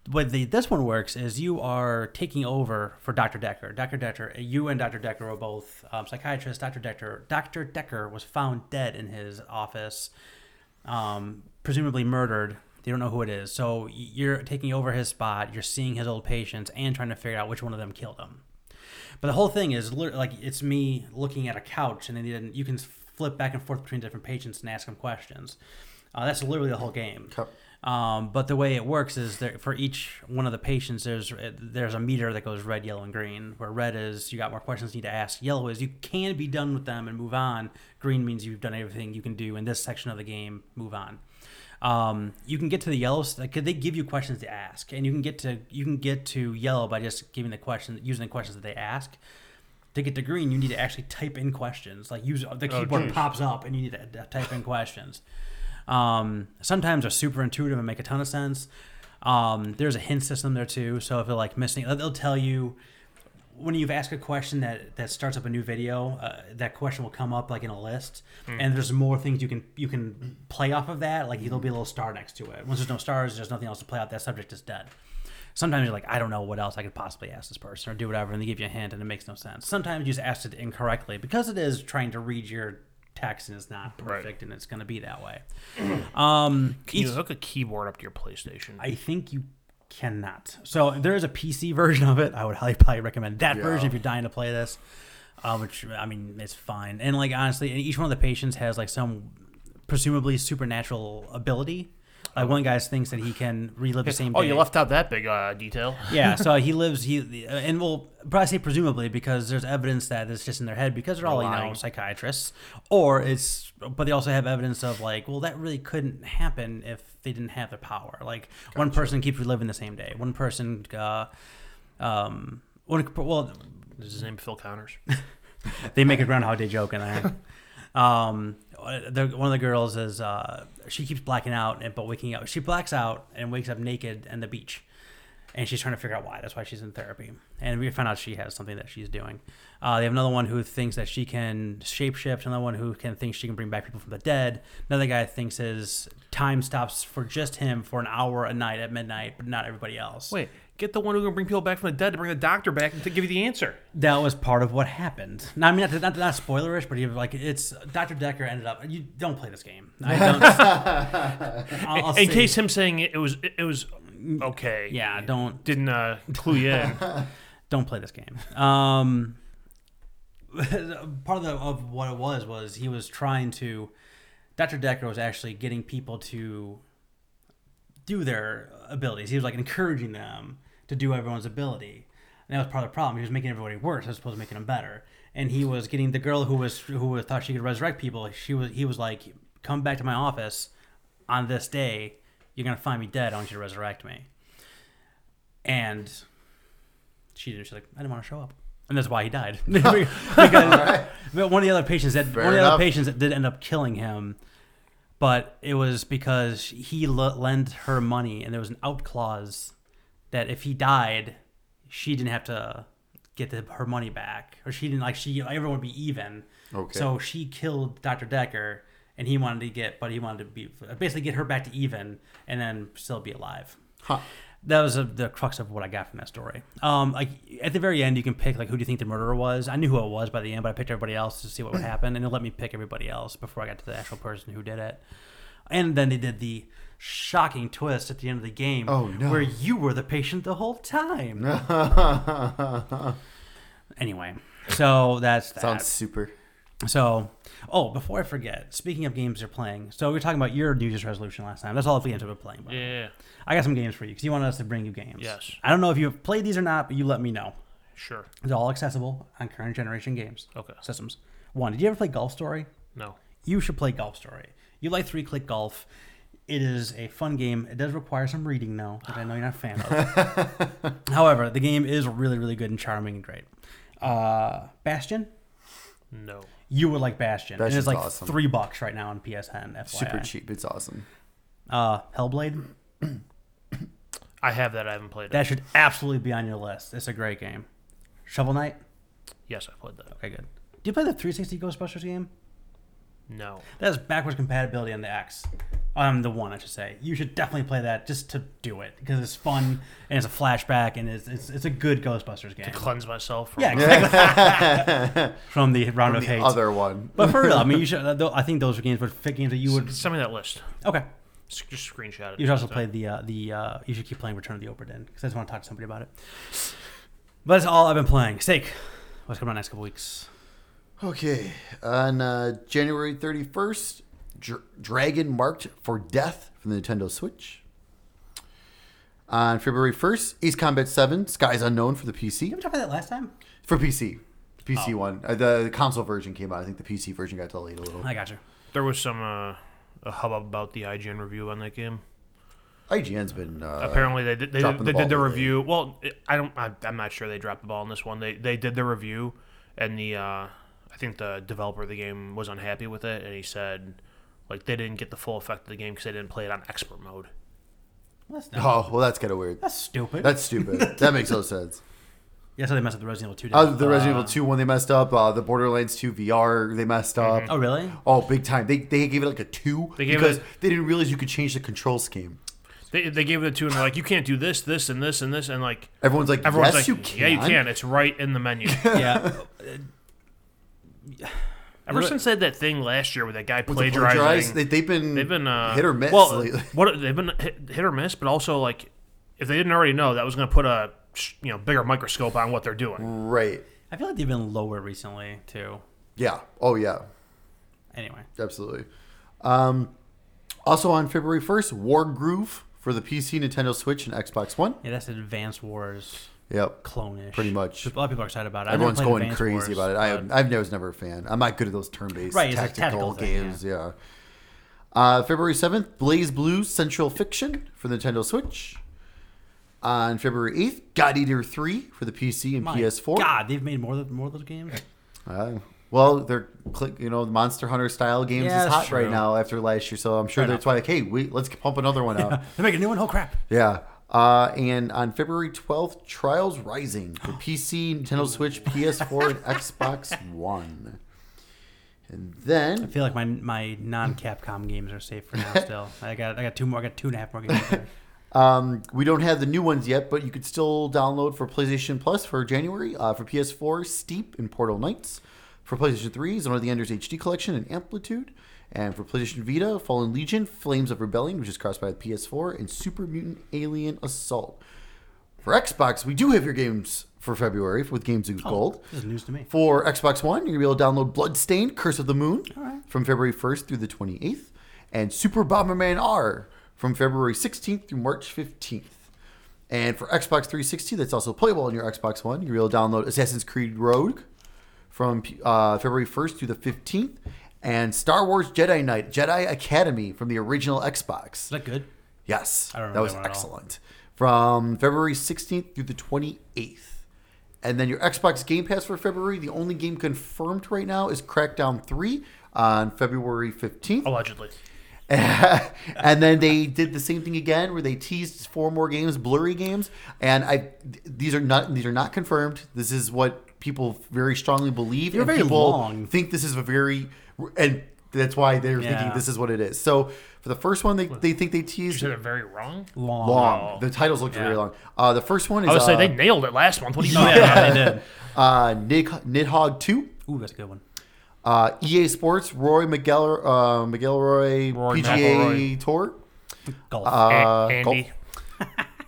But the this one works is you are taking over for Dr. Dekker. Dr. Dekker, you and Dr. Dekker are both um, psychiatrists. Dr. Dekker, Dr. Dekker was found dead in his office um, presumably murdered. They don't know who it is. So you're taking over his spot. You're seeing his old patients and trying to figure out which one of them killed him. But the whole thing is like it's me looking at a couch, and then you can flip back and forth between different patients and ask them questions. Uh, that's literally the whole game. Um, but the way it works is that for each one of the patients, there's there's a meter that goes red, yellow, and green. Where red is you got more questions you need to ask. Yellow is you can be done with them and move on. Green means you've done everything you can do in this section of the game. Move on. Um, you can get to the yellow. Like they give you questions to ask, and you can get to you can get to yellow by just giving the question, using the questions that they ask. To get to green, you need to actually type in questions. Like use the keyboard geez. pops up, and you need to type in questions. Um, sometimes they're super intuitive and make a ton of sense. Um, there's a hint system there too, so if you're like missing, they'll tell you when you've asked a question that that starts up a new video. Uh, that question will come up like in a list, and there's more things you can you can play off of that. Like there'll be a little star next to it. Once there's no stars, there's nothing else to play out. That subject is dead. Sometimes you're like, I don't know what else I could possibly ask this person or do whatever, and they give you a hint and it makes no sense. Sometimes you just asked it incorrectly because it is trying to read your text and it's not Right. perfect and it's going to be that way. Um, Can you hook a keyboard up to your PlayStation? I think you cannot. So there is a PC version of it. I would highly probably recommend that Yeah. version if you're dying to play this. Uh, which I mean, it's fine. And like honestly, each one of the patients has like some presumably supernatural ability. Like one guy thinks that he can relive the same. Day. Oh, day. you left out that big uh, detail. Yeah, so he lives. He and we'll probably say presumably because there's evidence that it's just in their head because they're all you know psychiatrists, or it's. But they also have evidence of like, well, that really couldn't happen if they didn't have the power. Like one person keeps reliving the same day. One person, uh, um, one well, Is his name Phil Connors? they make a Groundhog Day joke in there. Um, the, one of the girls is uh, she keeps blacking out, and but waking up. She blacks out and wakes up naked on the beach, and she's trying to figure out why. That's why she's in therapy, and we find out she has something that she's doing. Uh, they have another one who thinks that she can shapeshift. Another one who can think she can bring back people from the dead. Another guy thinks his time stops for just him for an hour a night at midnight, but not everybody else. Wait, get the one who can bring people back from the dead to bring the doctor back and to give you the answer. that was part of what happened. Now, I mean, not, not, not spoilerish, but he, like it's Dr. Dekker ended up. You don't play this game. I don't. I'll, I'll In say- case him saying it, it was it, it was okay. yeah, don't Didn't uh, clue you in. don't play this game. Um, part of the of what it was was he was trying to. Dr. Dekker was actually getting people to do their abilities. He was like encouraging them to do everyone's ability. And that was part of the problem. He was making everybody worse as opposed to making them better. And he was getting the girl who was who was, thought she could resurrect people. She was he was like, "Come back to my office on this day. You're gonna find me dead. I want you to resurrect me." And she did. She's like, "I didn't want to show up." And that's why he died. because but one of the other patients that Fair one of the enough. other patients that did end up killing him but it was because he l- lent her money and there was an out clause that if he died she didn't have to get the, her money back or she didn't like she everyone would be even Okay. so she killed dr dekker and he wanted to get but he wanted to be basically get her back to even and then still be alive Huh. That was uh the crux of what I got from that story. Um, like at the very end, you can pick like who do you think the murderer was. I knew who it was by the end, but I picked everybody else to see what would happen, and it let me pick everybody else before I got to the actual person who did it. And then they did the shocking twist at the end of the game, Oh, no. where you were the patient the whole time. anyway, so that's that. Sounds super. So, oh, before I forget, speaking of games you're playing, so we were talking about your New Year's resolution last time. That's all the games I've been playing. by. Yeah, I got some games for you because you wanted us to bring you games. Yes. I don't know if you've played these or not, but you let me know. sure. They're all accessible on current generation games Okay. systems. One, did you ever play Golf Story? No. You should play Golf Story. You like three click golf. It is a fun game. It does require some reading, though, that I know you're not a fan of. However, the game is really, really good and charming and great. Uh, Bastion, No. You would like Bastion. and Bastion's it's like awesome. three bucks right now on PSN. FYI. Super cheap. It's awesome. Uh, Hellblade, I have that. I haven't played it. that should absolutely be on your list. It's a great game. Shovel Knight, yes, I played that. okay, good. Do you play the 360 Ghostbusters game? No. That's backwards compatibility on the X. On the one, I should say. You should definitely play that just to do it because it's fun and it's a flashback and it's it's, it's a good Ghostbusters game. To cleanse myself. From Yeah, exactly. From the round of The hate. other one. But for real, I mean, you should. uh, I think those are games would fit games that you would. Send me that list. Okay. S- Just screenshot it. You should also play the uh, the. Uh, you should keep playing Return of the Obra Dinn because I just want to talk to somebody about it. But that's all I've been playing. Steak. What's coming on next couple weeks? Okay. On uh, January 31st, Dr- Dragon Marked for Death from the Nintendo Switch. On February 1st, Ace Combat 7, Skies Unknown for the PC. Did we talk about that last time? For PC. PC Oh. one. Uh, the, the console version came out. I think the PC version got delayed a little. I got you. There was some uh, a hubbub about the IGN review on that game. IGN's been. Uh, Apparently, they did. They, dropping did, the they did the lately. review. Well, I don't. I, I'm not sure they dropped the ball on this one. They they did the review, and the uh, I think the developer of the game was unhappy with it, and he said like they didn't get the full effect of the game because they didn't play it on expert mode. That's, not, Oh, well, that's kind of weird. that's stupid. That's stupid. that makes no sense. yeah, so they messed up the Resident Evil 2. Uh, the they? Resident Uh, Evil 2 one they messed up. Uh, the Borderlands 2 VR they messed up. Oh, really? Oh, big time. They, they gave it like a 2 They gave because it- they didn't realize you could change the control scheme. They, they gave it a two, and they're like, you can't do this, this, and this, and this, and like Everyone's like, everyone's yes, like, you can. yeah, you can. It's right in the menu. yeah. Ever since they had that thing last year with that guy With the plagiarizing, plagiarize, they, they've been, they've been uh, hit or miss Well, lately. what they've been hit, hit or miss, but also like if they didn't already know, that was going to put a you know bigger microscope on what they're doing. Right. I feel like they've been lower recently, too. Yeah. Oh, yeah. Anyway. Absolutely. Um, also on February 1st, Wargroove for the PC, Nintendo Switch, and Xbox One. Yeah, that's Advance Wars Yep. clone-ish. Pretty much. A lot of people are excited about it. I've Everyone's never played going Advance crazy Wars, about it. I, never was never a fan. I'm not good at those turn-based Right, it's a tactical, tactical thing, games. Yeah. Uh, February 7th, BlazBlue Central Fiction for the Nintendo Switch. On February 8th, God Eater 3 for the PC and My PS4. God, they've made more of more of those games. Uh, well, they're click, you know, the Monster Hunter style games Yeah, is that's hot right true. now after last year, so I'm sure Fair that's why like, hey, wait, let's pump another one out. they make a new one. Oh crap! yeah. Uh, and on February 12th, Trials Rising for PC, Nintendo Switch, PS4, and Xbox One. And then I feel like my my non Capcom games are safe for now. Still, I got I got two more. I got two and a half more games. there. um, we don't have the new ones yet, but you could still download for PlayStation Plus for January. Uh, for PS4, Steep and Portal Knights. For PlayStation 3, Zone of the Enders HD Collection and Amplitude. And for PlayStation Vita, Fallen Legion, Flames of Rebellion, which is crossed by the PS4, and Super Mutant Alien Assault. For Xbox, we do have your games for February with Games of Gold. This is news to me. For Xbox One, you're going to be able to download Bloodstained, Curse of the Moon right. from February 1st through the 28th, and Super Bomberman R from February 16th through March 15th. And for Xbox 360, that's also playable on your Xbox One. You're able to download Assassin's Creed Rogue from uh, February 1st through the 15th, and Star Wars Jedi Knight Jedi Academy from the original Xbox. Is that good? Yes, that was that one at all. excellent. From February 16th through the 28th. And then your Xbox Game Pass for February, the only game confirmed right now is Crackdown 3 on February 15th. Allegedly, and then they did the same thing again where they teased four more games, blurry games, and I these are not these are not confirmed. This is what people very strongly believe They're and very people long. think this is a very and that's why they're Yeah. thinking this is what it is. So for the first one they, they think they you teased said it very wrong. Long. long. The titles look Yeah. very long. Uh, the first one is I would say uh, they nailed it last month. What do you mean? yeah, they did. uh, Nid, Nidhogg 2, Ooh, that's a good one. uh, EA Sports, Roy Miguel, uh, McIlroy Roy PGA Tour, Golf. A- uh, Andy,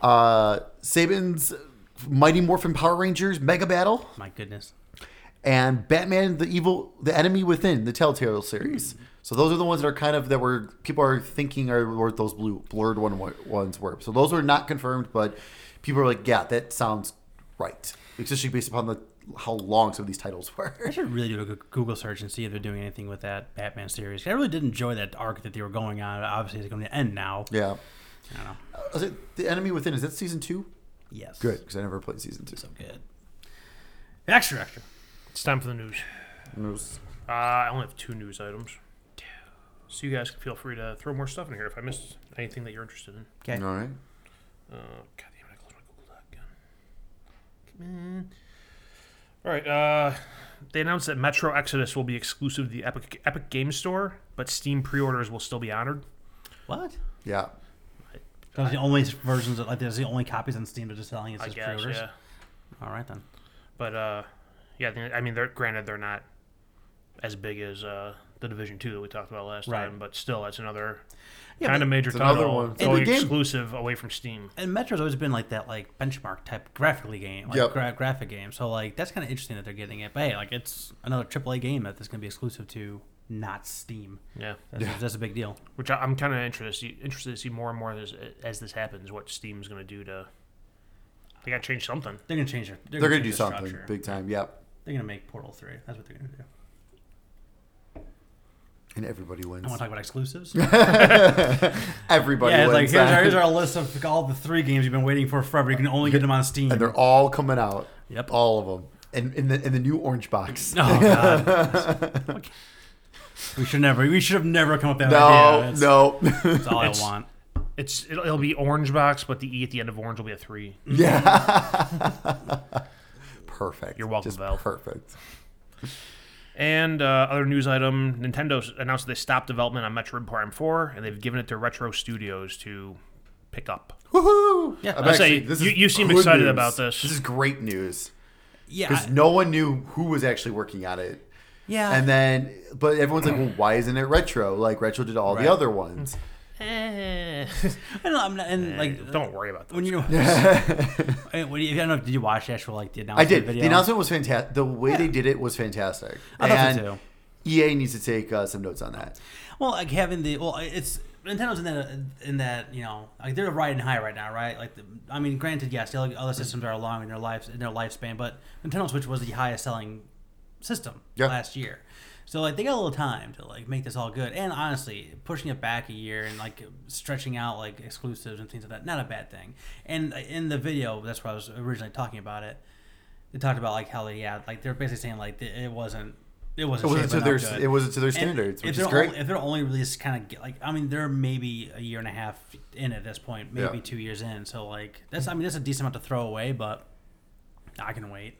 uh, Saban's Mighty Morphin Power Rangers Mega Battle, My goodness. And Batman: The Evil, The Enemy Within, the Telltale series. So those are the ones that are kind of that were people are thinking are what those blue blurred one ones were. So those are not confirmed, but people are like, yeah, that sounds right. especially based upon the how long some of these titles were. I should really do a Google search and see if they're doing anything with that Batman series. I really did enjoy that arc that they were going on. Obviously, it's going to end now. yeah. I don't know. Uh, Is it the enemy within? Is that season two? Yes. Good, because I never played season two. So good. Extra, extra. It's time for the news. News. Uh, I only have two news items. So you guys can feel free to throw more stuff in here if I missed anything that you're interested in. Okay. All right. Uh, God damn it, I closed my Google Doc again. Come on. All right. Uh, they announced that Metro Exodus will be exclusive to the Epic Epic Game Store, but Steam pre-orders will still be honored. What? Yeah. Those are the only versions of, like there's the only copies on Steam that are just selling. It's I just guess, pre-orders. yeah. All right then. But uh, yeah, I mean, they're granted they're not as big as uh, the Division Two that we talked about last Right. time, but still, that's another Yeah, kind of major it's another title one. And going game- exclusive away from Steam. And Metro's always been like that, like benchmark type graphically game, like Yep. gra- graphic game. So like that's kind of interesting that they're getting it. But hey, like it's another AAA game that is going to be exclusive to not Steam. Yeah, That's, Yeah. that's a big deal. which I, I'm kind of interested interested to see more and more as, as this happens. What Steam's going to do to they got to change something. They're going to change their. They're gonna change do something structure. big time. Yep. They're going to make Portal Three. That's what they're going to do. And everybody wins. I want to talk about exclusives. Everybody yeah, it's like wins. here's our, that. here's our list of all the three games you've been waiting for forever. You can only get them on Steam. and they're all coming out. Yep. All of them. And in the in the new orange box. Oh god. we should never. We should have never come up with that No, idea. That's, no. that's all It's- I want. It's it'll, it'll be orange box, but the E at the end of orange will be a three. yeah. Perfect. You're welcome, Just Valve. Perfect. And uh, other news item: Nintendo announced they stopped development on Metroid Prime Four, and they've given it to Retro Studios to pick up. Woohoo! Yeah, I'm I'd say this you- you seem excited news. about this. This is great news Yeah. because no one knew who was actually working on it. yeah. And then, but everyone's like, well, why isn't it retro? Like retro did all Right. the other ones. Eh. I don't, I'm not, and like Don't worry about that. when you. I mean, when you I don't know. Did you watch the actual like the announcement? I announcement did. video? The announcement was fantastic. The way they did it was fantastic. I thought and so too. EA needs to take uh, some notes on that. Well, like having the well, it's Nintendo's in that in that you know like they're riding high right now, right? Like, the, I mean, granted, yes, the other other systems are long in their lives in their lifespan, but Nintendo Switch was the highest selling system Yeah. last year. So like they got a little time to like make this all good, and honestly, pushing it back a year and like stretching out like exclusives and things like that, not a bad thing. And in the video, that's why I was originally talking about it. They talked about like how they yeah, like they're basically saying like it wasn't it wasn't It wasn't to their good. it wasn't to their standards, if which is great. Only, if they're only released kind of like, I mean, they're maybe a year and a half in at this point, maybe Yeah. two years in. So like, that's I mean, that's a decent amount to throw away, but I can wait.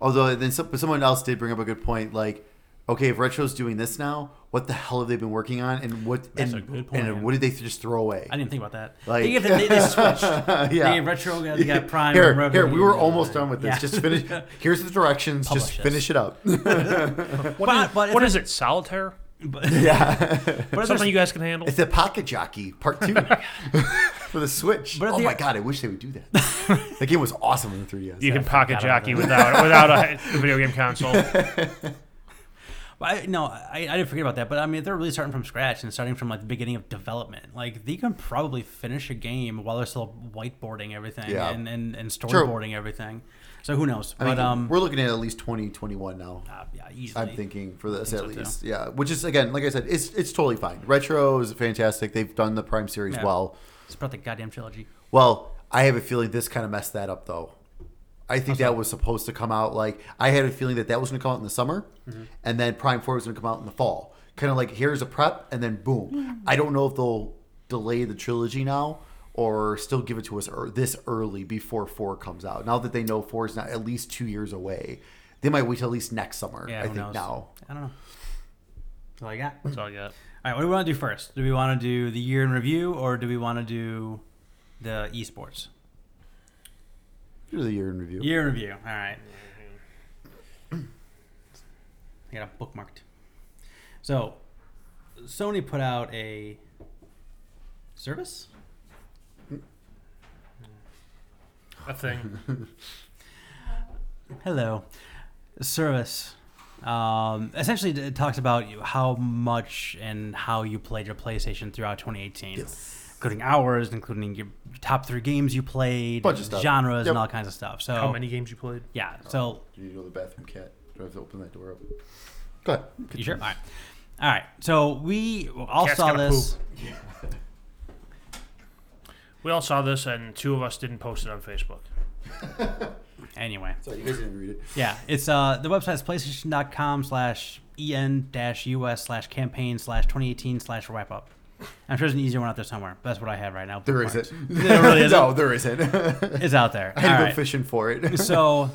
Although then some, someone else did bring up a good point. Like, okay, if retro's doing this now, what the hell have they been working on, and what That's and, a good point, and yeah. what did they just throw away? I didn't think about that. Like- they, gave- they, they switched. yeah. They retro. They got Prime. Here, and Revenue, here, we were almost done with this. yeah. Just finish. Here's the directions. Publish just this. finish it up. What But- is- but if what it- is it? Solitaire? But, yeah, but if Something there's- you guys can handle? it's a Pocket Jockey Part Two oh for the Switch. But if oh they- my god, I wish they would do that. that game was awesome in the 3DS. You can pocket jockey without without a, a video game console. I, no, I, I didn't forget about that. But I mean, if they're really starting from scratch and starting from like the beginning of development, like they can probably finish a game while they're still whiteboarding everything Yeah. and, and, and storyboarding everything. So who knows? I mean, but um, we're looking at at least 2021 now. uh, yeah, easily. I'm thinking for this think at so, too. least, yeah. Which is again, like I said, it's it's totally fine. Retro is fantastic. They've done the Prime series Yeah. well. It's about the goddamn trilogy. Well, I have a feeling this kind of messed that up though. I think that was supposed to come out like I had a feeling that that was going to come out in the summer, Mm-hmm. and then Prime Four was going to come out in the fall. Kind of like here's a prep, and then boom. I don't know if they'll delay the trilogy now or still give it to us ear this early before four comes out. Now that they know four is not at least two years away, they might wait till at least next summer. Yeah, I think knows? now. I don't know. That's all I got. That's all I got. All right, what do we want to do first? Do we want to do the year in review or do we want to do the esports? Do the year in review. Year in review. All right. I got it bookmarked. So, Sony put out a service. A thing. Hello, service. Um, essentially, it talks about how much and how you played your PlayStation throughout 2018. Yes. Including hours, including your top three games you played, Bunch of stuff. genres, Yep. and all kinds of stuff. So How many games you played? Yeah. So You know the bathroom cat. Do I have to open that door up? Go ahead. you sure? All right. All right. So we all Cat's saw gotta this. We all saw this, and two of us didn't post it on Facebook. Anyway. Sorry, you guys didn't read it. Yeah, it's uh the website's PlayStation.com slash en dash us slash campaign slash 2018 slash wrap up. I'm sure there's an easier one out there somewhere. But that's what I have right now. There isn't. There really isn't. no, there isn't. It's out there. had to go right. fishing for it. So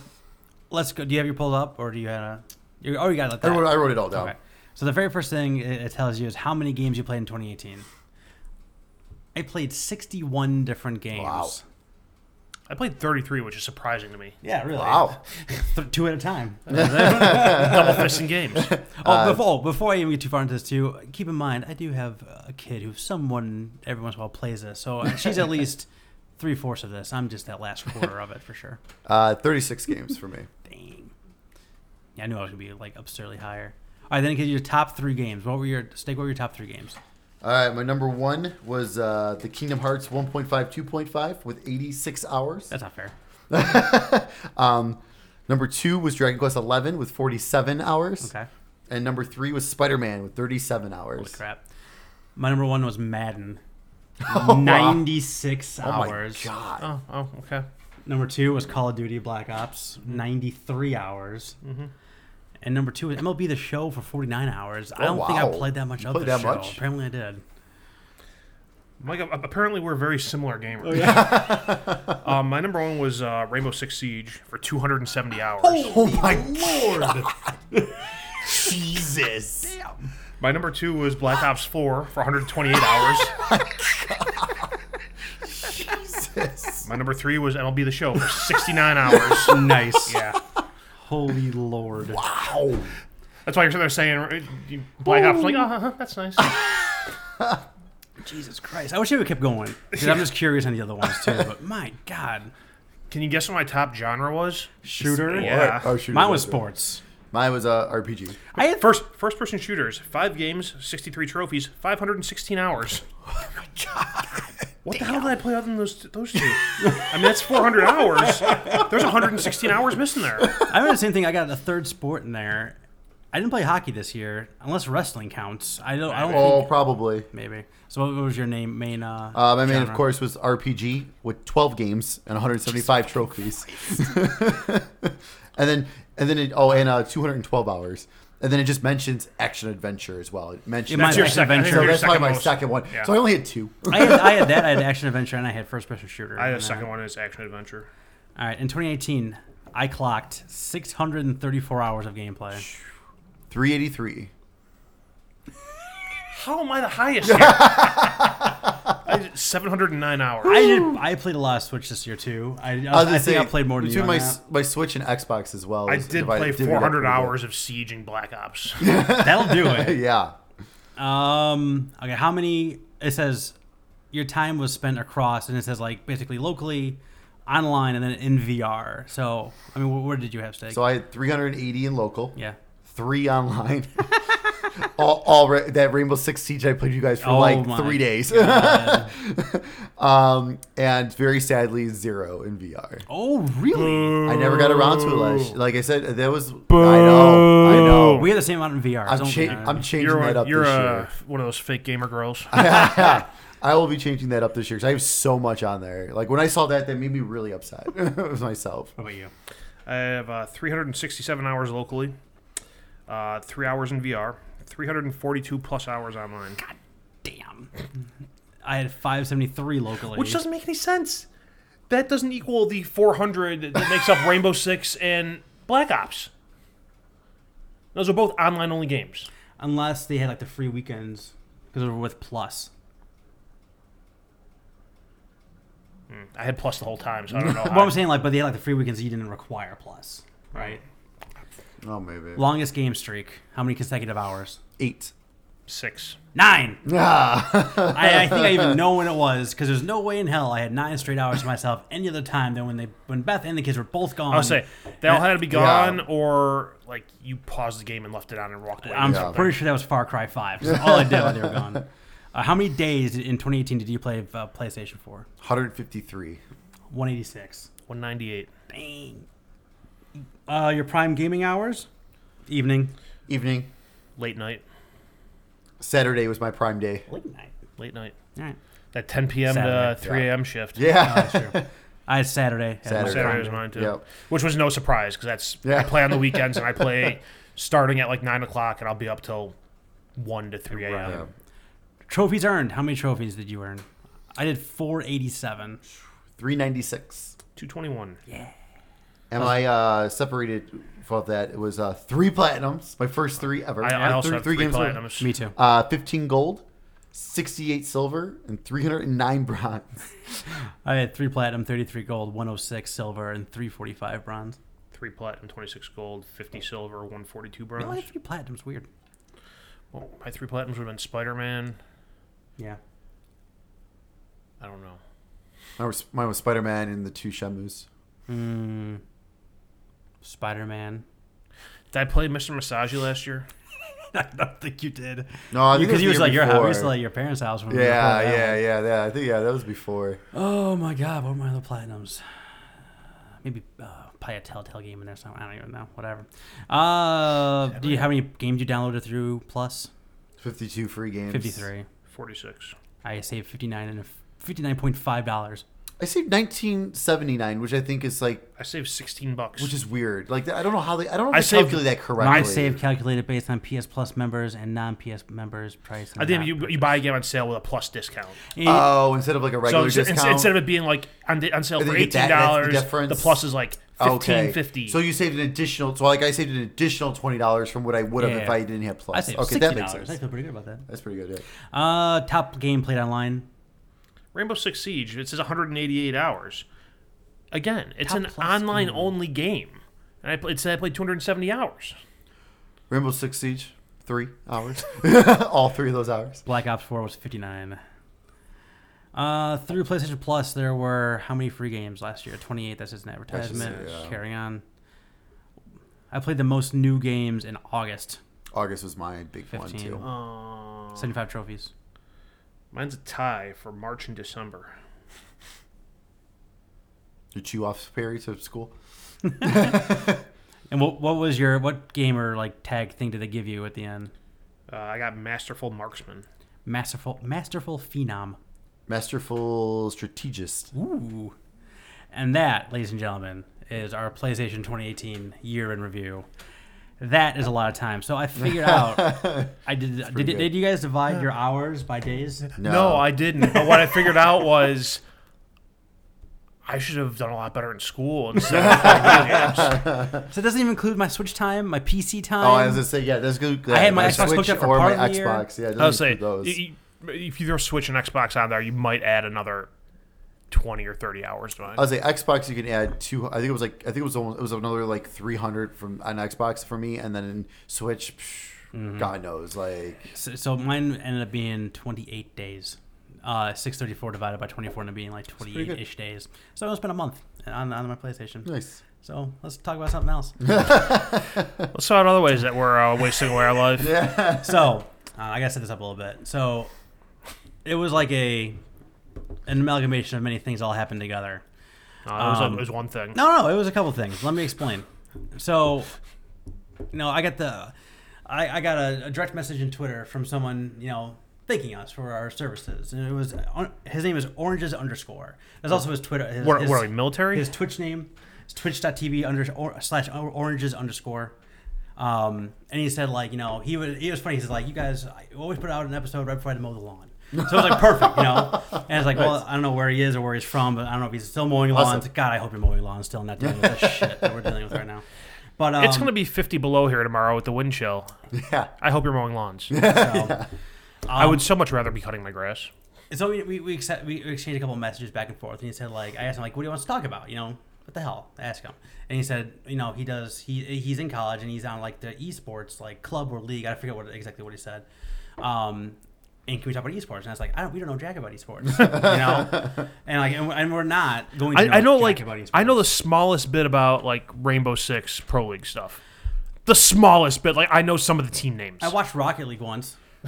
let's go. Do you have your pulled up, or do you have a? You, oh, you got it. I wrote, I wrote it all down. Okay. So the very first thing it, it tells you is how many games you played in 2018. I played 61 different games. Wow. I played 33, which is surprising to me. Yeah, really. Wow. Two at a time. Double fisting games. Oh, Uh, before before I even get too far into this, too, keep in mind I do have a kid who someone every once in a while plays this, so she's at least three fourths of this. I'm just that last quarter of it for sure. Uh, 36 games for me. Dang. Yeah, I knew I was gonna be like absurdly higher. All right, then get your top three games. What were your Steak? What were your top three games? All right, my number one was uh, the Kingdom Hearts 1.5, 2.5 with 86 hours. That's not fair. um, number two was Dragon Quest 11 with 47 hours. Okay. And number three was Spider Man with 37 hours. Holy crap. My number one was Madden. wow. 96 Oh my hours. god. Oh, oh, okay. Number two was Call of Duty Black Ops, 93 hours. Mm-hmm. And number two was MLB The Show for 49 hours. I Oh, don't think I played that much You of played the that show. much? Apparently I did. Mike, apparently we're very similar gamers. um, my number one was uh, Rainbow Six Siege for 270 hours. Oh my lord. Jesus. Damn. My number two was Black Ops 4 for 128 hours. Jesus. My number three was MLB The Show for 69 hours. nice. Yeah. Holy Lord. Wow. That's why you're sitting there saying uh, you- Black Ops. Like, oh, uh-huh, that's nice. Jesus Christ. I wish I would have kept going. 'cause I'm just curious on the other ones too. But my God. Can you guess what my top genre was? Shooter? Yeah. Oh, shoot. Mine was sports. Mine was uh, RPG. I had First, first-person shooters. Five games, 63 trophies, 516 hours. What the hell did I play other than those those two? I mean, that's 400 hours. There's 116 hours missing there. I remember the same thing. I got a third sport in there. I didn't play hockey this year, unless wrestling counts. I don't. I don't Oh, think probably. maybe. So what was your name? Main. Uh, Uh, my main, of course, was RPG with 12 games and 175 trophies. and then, and then, it, oh, and uh, 212 hours. And then it just mentions action adventure as well. It mentions That's your Action second. Adventure. so your that's why second my most. second one. Yeah. So I only had two. I had, I had that. I had action adventure, and I had first person shooter. I had a second one is action adventure. All right. In 2018, I clocked 634 hours of gameplay. 383. How am I the highest here? I did 709 hours. I did. I played a lot of Switch this year too. I, I, I, was I think say, I played more than you. between On my that. my Switch and Xbox as well. I is did divided- play up 400 pretty good. hours of Siege and Black Ops. That'll do it. yeah. Um. Okay. How many? It says your time was spent across, and it says like basically locally, online, and then in VR. So I mean, wh- where did you have stake? So I had 380 in local, yeah. Three online. all, all ra- that Rainbow Six Siege I played you guys for Oh like three days. Um, and very sadly, zero in VR. oh really? I never got around to it. Like, like I said, that was. I know. I know. We had the same amount in VR. I'm, Don't- cha- I'm changing You're, that up you're this year. one of those fake gamer girls. I will be changing that up this year because I have so much on there. Like when I saw that, that made me really upset with myself. How about you? I have uh, 367 hours locally, uh, three hours in VR, 342 plus hours online. God damn. I had 573 locally. Which doesn't make any sense. That doesn't equal the 400 that makes up Rainbow Six and Black Ops. Those are both online only games. unless they had like the free weekends because they were with Plus. I had plus the whole time, so I don't know. What I'm saying, like, but they had like the free weekends. You didn't require Plus, right? Oh, maybe Longest game streak. How many consecutive hours? eight. Six. Nine. Ah. I, I think I even know when it was because there's no way in hell I had nine straight hours to myself any other time than when they when Beth and the kids were both gone. I'll say they all had to be Yeah. gone, or like you paused the game and left it on and walked away. I'm Yeah. pretty sure that was Far Cry Five. all I did while they were gone. Uh, how many days in 2018 did you play uh, PlayStation 4? 153. 186. 198. Dang. Uh, your prime gaming hours? Evening. Evening. Late night. Saturday was my prime day. Late night. Late night. All right. That 10 p.m. to 3 a.m. shift. Yeah. That's true. I had Saturday. as my Saturday. Saturday was mine too. Yep. Which was no surprise because that's Yeah. I play on the weekends and I play starting at like nine o'clock and I'll be up till one to three a.m. Right. Yeah. Trophies earned. How many trophies did you earn? I did 487. 396. Two twenty one. And I uh, separated for that. It was uh, three platinums, my first three ever. I, I also three, have three, games. with- platinums. Me too. Uh, 15 gold, 68 silver, and 309 bronze. I had three platinum, 33 gold, 106 silver, and 345 bronze. Three platinum, twenty six gold, fifty silver, one forty two bronze. only had three platinums. Weird. Well, my three platinums would have been Spider Man. Yeah. I don't know. Mine was, mine was Spider Man and the two Shamus. Hmm. Spider Man. Did I play Mr. Masagi last year? I don't think you did. No, I think Because was you was year like your house. before. We used to like your parents' house when we Yeah, recorded that yeah, yeah, yeah. I think yeah, that was before. Oh my god, what were my other platinums? Maybe uh, probably a Telltale game in there somewhere. I don't even know. Whatever. Uh, do you have any games you downloaded through Plus? 52 free games. 53. Forty six. I saved 59 and $59.5. I saved 1979, which I think is like, I saved sixteen bucks. which is weird. Like I don't know how they. I don't know if I they saved- calculate that correctly. My save calculated based on PS Plus members and non-PS members price. I think not you you buy a game on sale with a plus discount. purchase. Oh, instead of like a regular instead, discount. instead of it being like on, on sale for then you get eighteen that- that's the dollars, the, plus is like fifteen okay. fifty. So you saved an additional. So like I saved an additional twenty dollars from what I would have if I didn't have plus. I saved okay, $60. that makes sense. I feel pretty good about that. That's pretty good. Yeah. Uh, top game played online. Rainbow Six Siege. It says 188 hours. Again, it's Top an online game. only game, and I played, it said I played 270 hours. Rainbow Six Siege, three hours. All three of those hours. Black Ops 4 was 59. Uh, through PlayStation Plus, there were how many free games last year? 28. That's just an advertisement. yeah. Carry on. I played the most new games in August. August was my big one too. Uh, 75 trophies. Mine's a tie for March and December. Did you chew off Perry to school. And what what was your what gamer like tag thing did they give you at the end? Uh, I got Masterful Marksman. Masterful Masterful Phenom. Masterful strategist. Ooh. And that, ladies and gentlemen, is our PlayStation 2018 year in review. That is a lot of time. So I figured out. I did. Did, pretty did, you guys divide your hours by days? No. no, I didn't. But what I figured out was I should have done a lot better in school instead of games. So it doesn't even include my Switch time, my PC time. Oh, I was gonna say yeah. That's good. I had my My Xbox Switch hooked up for or part my of the year. Yeah, I was doesn't saying, those. y- y- if you throw Switch and Xbox on there, you might add another 20 or 30 hours to. I was like Xbox. You can add two. I think it was like I think it was almost, it was another like three hundred from on Xbox for me, and then in Switch, psh, Mm-hmm. God knows, like So, so mine ended up being 28 days. Uh, 634 divided by 24 ended up being like 28 ish days. So it's been a month on, on my PlayStation. nice. So let's talk about something else. Let's talk about other ways that we're uh, wasting away our life. Yeah. so uh, I gotta set this up a little bit. So it was like a an amalgamation of many things all happened together. Uh, it, was, Um, it was one thing. No, no, it was a couple things. Let me explain. So, you know, I got the, I, I got a, a direct message in Twitter from someone, you know, thanking us for our services, and it was his name is Oranges underscore. That's also his Twitter. His, What, his, what are we, military? his Twitch name is twitch.tv under or, slash or- oranges underscore. Um, and he said like you know he was it was funny. He's like you guys I always put out an episode right before I mow the lawn. So it was like perfect, you know. And it's like, well, I don't know where he is or where he's from, but I don't know if he's still mowing lawns. Awesome. God, I hope you're mowing lawns still, and not dealing with that shit that we're dealing with right now. But um, it's going to be 50 below here tomorrow with the wind chill. Yeah. I hope you're mowing lawns. So, I um, would so much rather be cutting my grass. So we we we, accept, we exchanged a couple of messages back and forth, and he said like I asked him like, what do you want to talk about? You know, what the hell? I asked him, and he said, you know, he does he he's in college and he's on like the esports like club or league. I forget what exactly what he said. Um, and can we talk about esports? And I was like, I don't, we don't know jack about esports, you know, and like and, and we're not going. to I, I know, jack like, about esports. I know the smallest bit about, like, Rainbow Six Pro League stuff. The smallest bit. Like, I know some of the team names. I watched Rocket League once.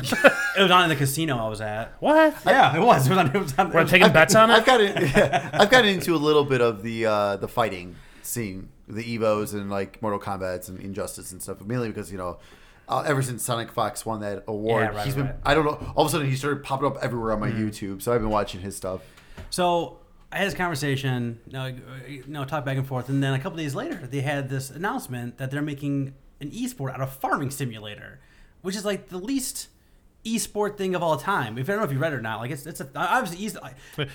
It was on in the casino I was at. What? Yeah, it was. It was on. It was on. We're taking bets on it. I've it. got it. I've gotten into a little bit of the uh, the fighting scene, the Evos and like Mortal Kombat's and Injustice and stuff. Mainly because you know, uh, ever since SonicFox won that award, Yeah, right, he's been. right. I don't know. All of a sudden, he started popping up everywhere on my Mm-hmm. YouTube. So I've been watching his stuff. So I had this conversation, you know, you know, talk back and forth, and then a couple days later, they had this announcement that they're making an esport out of Farming Simulator, which is like the least esport thing of all time. If I don't know if you read it or not, like it's it's a obviously es-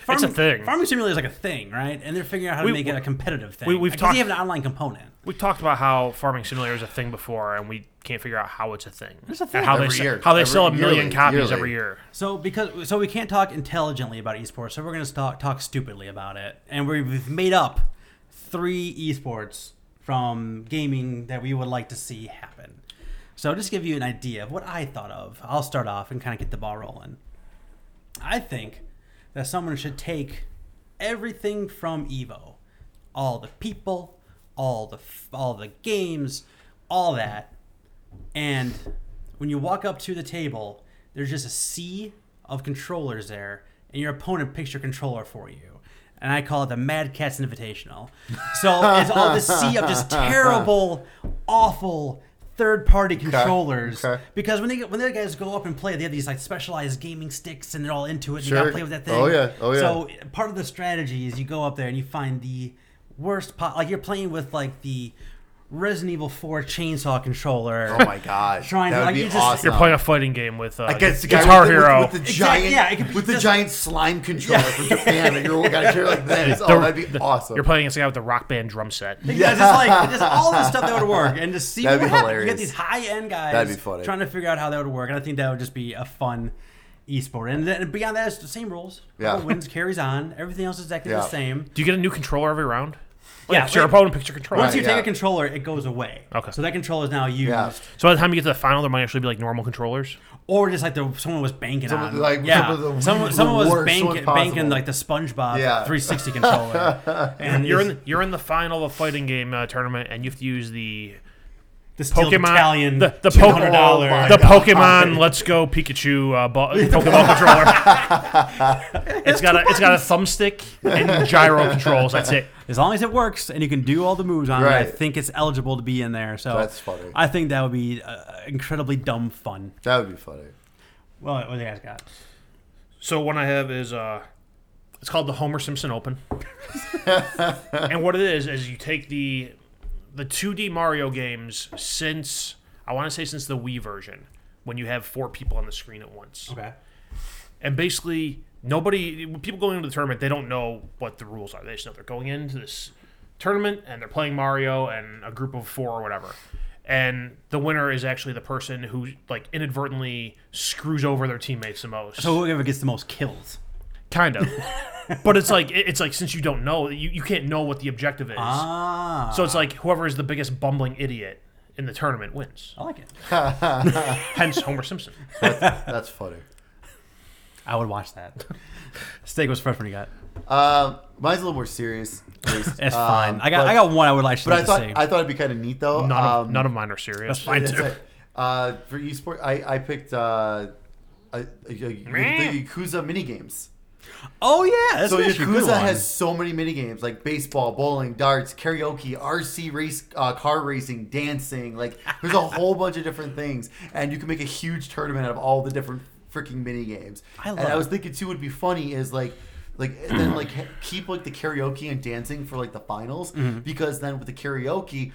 It's a thing. Farming Simulator is like a thing, right? And they're figuring out how to We- make it a competitive thing. we- we've because talked- they have an online component. We talked about how Farming Simulator is a thing before, and we can't figure out how it's a thing. It's a thing. And how Every they year. how they Every- sell a million yearly, copies yearly. every year. So because so we can't talk intelligently about esports, so we're gonna talk talk stupidly about it, and we've made up three esports from gaming that we would like to see happen. So just to give you an idea of what I thought of, I'll start off and kind of get the ball rolling. I think that someone should take everything from Evo, all the people, all the all the games, all that, and when you walk up to the table, there's just a sea of controllers there, and your opponent picks your controller for you. And I call it the Mad Catz Invitational. So it's all this sea of just terrible, awful third-party controllers. okay. Because when they when the guys go up and play, they have these like specialized gaming sticks, and they're all into it. And You gotta play with that thing. Oh, yeah. Oh, yeah. So part of the strategy is you go up there and you find the worst pot. Like you're playing with like the Resident Evil 4 chainsaw controller. Oh my gosh, Trying to, would like, be you just- awesome. You're playing a fighting game with uh, against the guy Guitar with the, Hero. with, with the Exact- giant, yeah, it could be with the giant slime controller from Japan, and you're got to carry like this. Oh, that'd be awesome. You're playing against a guy with a rock band drum set. Yeah, just like just all this stuff that would work, and just see That'd what be happens. You get these high end guys That'd be funny. trying to figure out how that would work, and I think that would just be a fun esport. And then beyond that, it's the same rules. Yeah. Whoever wins carries on. Everything else is exactly the same. Do you get a new controller every round? Yeah, Like, so your like- opponent picks your controller. Once you Right, take yeah. a controller, it goes away. Okay. So that controller is now used, Yeah. So by the time you get to the final, there might actually be like normal controllers. or just like the someone was banking Some on. of like, yeah, some the- someone, the someone was banking, banking like the SpongeBob Yeah. 360 controller, and You're in the, you're in the final of a fighting game uh, tournament, and you have to use the the Steel Pokemon Battalion, the, the, $200. Pokemon, Oh the Pokemon Let's Go Pikachu uh, ball, Pokemon controller. it's got a it's got a thumbstick and gyro controls. That's it. As long as it works and you can do all the moves on it, I think it's eligible to be in there. So That's funny. I think that would be uh, incredibly dumb fun. that would be funny. Well, what do you guys got? So one I have is uh, it's called the Homer Simpson Open, and what it is is you take the the 2D Mario games since I want to say since the Wii version when you have four people on the screen at once, Okay. and basically nobody people going into the tournament they don't know what the rules are. They just know they're going into this tournament and they're playing Mario and a group of four or whatever. And the winner is actually the person who like inadvertently screws over their teammates the most. So whoever gets the most kills. Kind of. but it's like it- it's like since you don't know, you, you can't know what the objective is. Ah. so it's like whoever is the biggest bumbling idiot in the tournament wins. I like it. Hence Homer Simpson. That's funny. I would watch that. Steak was fresh when you got. Um, mine's a little more serious. at least. It's Um, fine. I got but- I got one I would actually But I like thought to see. I thought it'd be kind of neat though. None of Um, none of mine are serious. That's fine too. like, uh, for esports, I I picked uh, a, a, a, the Yakuza mini games. Oh yeah, that's so actually a good Yakuza one. has so many mini games like baseball, bowling, darts, karaoke, RC race, uh, car racing, dancing. Like there's a whole bunch of different things, and you can make a huge tournament out of all the different freaking mini games. I love. and I was thinking too would be funny is like. Like then like keep like the karaoke and dancing for like the finals Mm-hmm. because then with the karaoke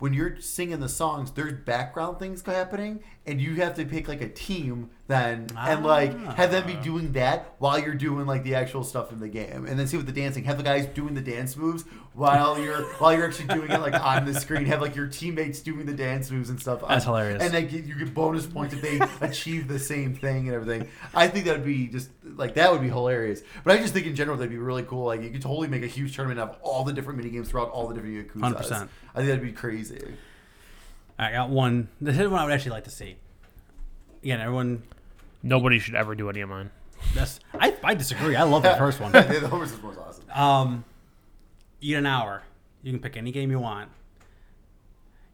when you're singing the songs there's background things happening and you have to pick like a team then and like have them be ah. doing that while you're doing like the actual stuff in the game. And then see what the dancing. Have the guys doing the dance moves while you're while you're actually doing it like on the screen. Have like your teammates doing the dance moves and stuff. That's on- hilarious. and then get, you get bonus points if they achieve the same thing and everything. I think that would be just like that would be hilarious. But i just think in general that'd be really cool. Like you could totally make a huge tournament of all the different mini games throughout all the different Yakuzas. 100%. i think that'd be crazy I got one. This is one I would actually like to see. Again, everyone. Nobody should ever do any of mine. That's I, I disagree. I love the first one. Yeah, the Homer's was awesome. Um, you get an hour. You can pick any game you want.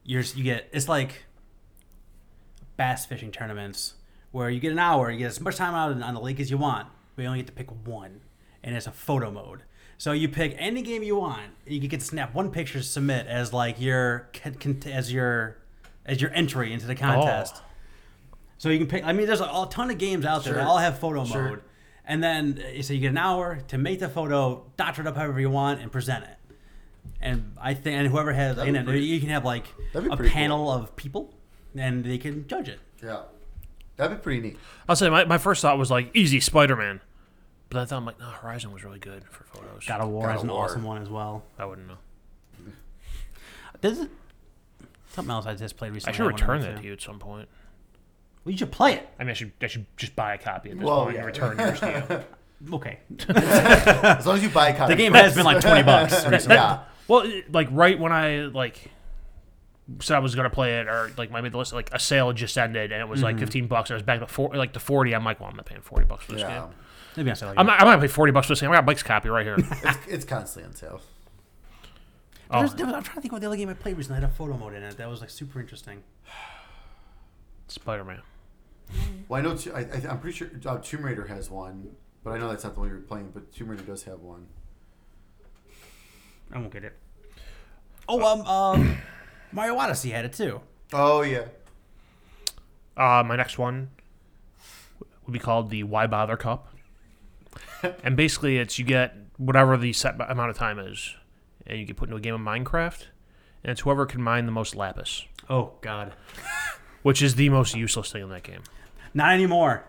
You're you get it's like bass fishing tournaments where you get an hour, you get as much time out on the lake as you want, but you only get to pick one, and it's a photo mode. So you pick any game you want. You can get to snap one picture to submit as like your con- con- as your as your entry into the contest. So you can pick. I mean, there's a, a ton of games out there that all have photo Sure. mode, and then uh, so you get an hour to make the photo, doctor it up however you want, and present it. And I think, and whoever has, you know, pretty- you can have like a pretty panel of people, and they can judge it. Yeah, that'd be pretty neat. I'll say my, my first thought was like easy Spider Man, but I thought I'm like no Horizon was really good for photos. God of War God is an War. awesome one as well. I wouldn't know. This is something else I just played recently. I should wanna return that to you at some point. Well, you should play it. I mean, I should I should just buy a copy at this Well, point yeah. and return yours to you. Okay. As long as you buy a copy. The game has been like twenty bucks recently. yeah. Well, like right when I like said I was gonna play it, or like I made the list, like a sale just ended and it was like mm-hmm. fifteen bucks. And I was back to four, like to forty. I'm like, well, I'm not paying forty bucks for this Yeah. game. Maybe I'll say like I'm not. I'm not gonna pay forty bucks for this game. I got Mike's copy right here. It's, it's constantly on sale. Oh, there was- I'm trying to think what the other game I played recently I had a photo mode in it. That was like super interesting. Spider Man. Well, I know. T- I, I, I'm pretty sure uh, Tomb Raider has one, but I know that's not the one you're playing. But Tomb Raider does have one. I won't get it. Oh, um, um, Mario Odyssey had it too. Oh yeah. Uh, my next one would be called the Why Bother Cup, and basically it's you get whatever the set amount of time is, and you get put into a game of Minecraft, and it's whoever can mine the most lapis, Oh God, which is the most useless thing in that game. not anymore.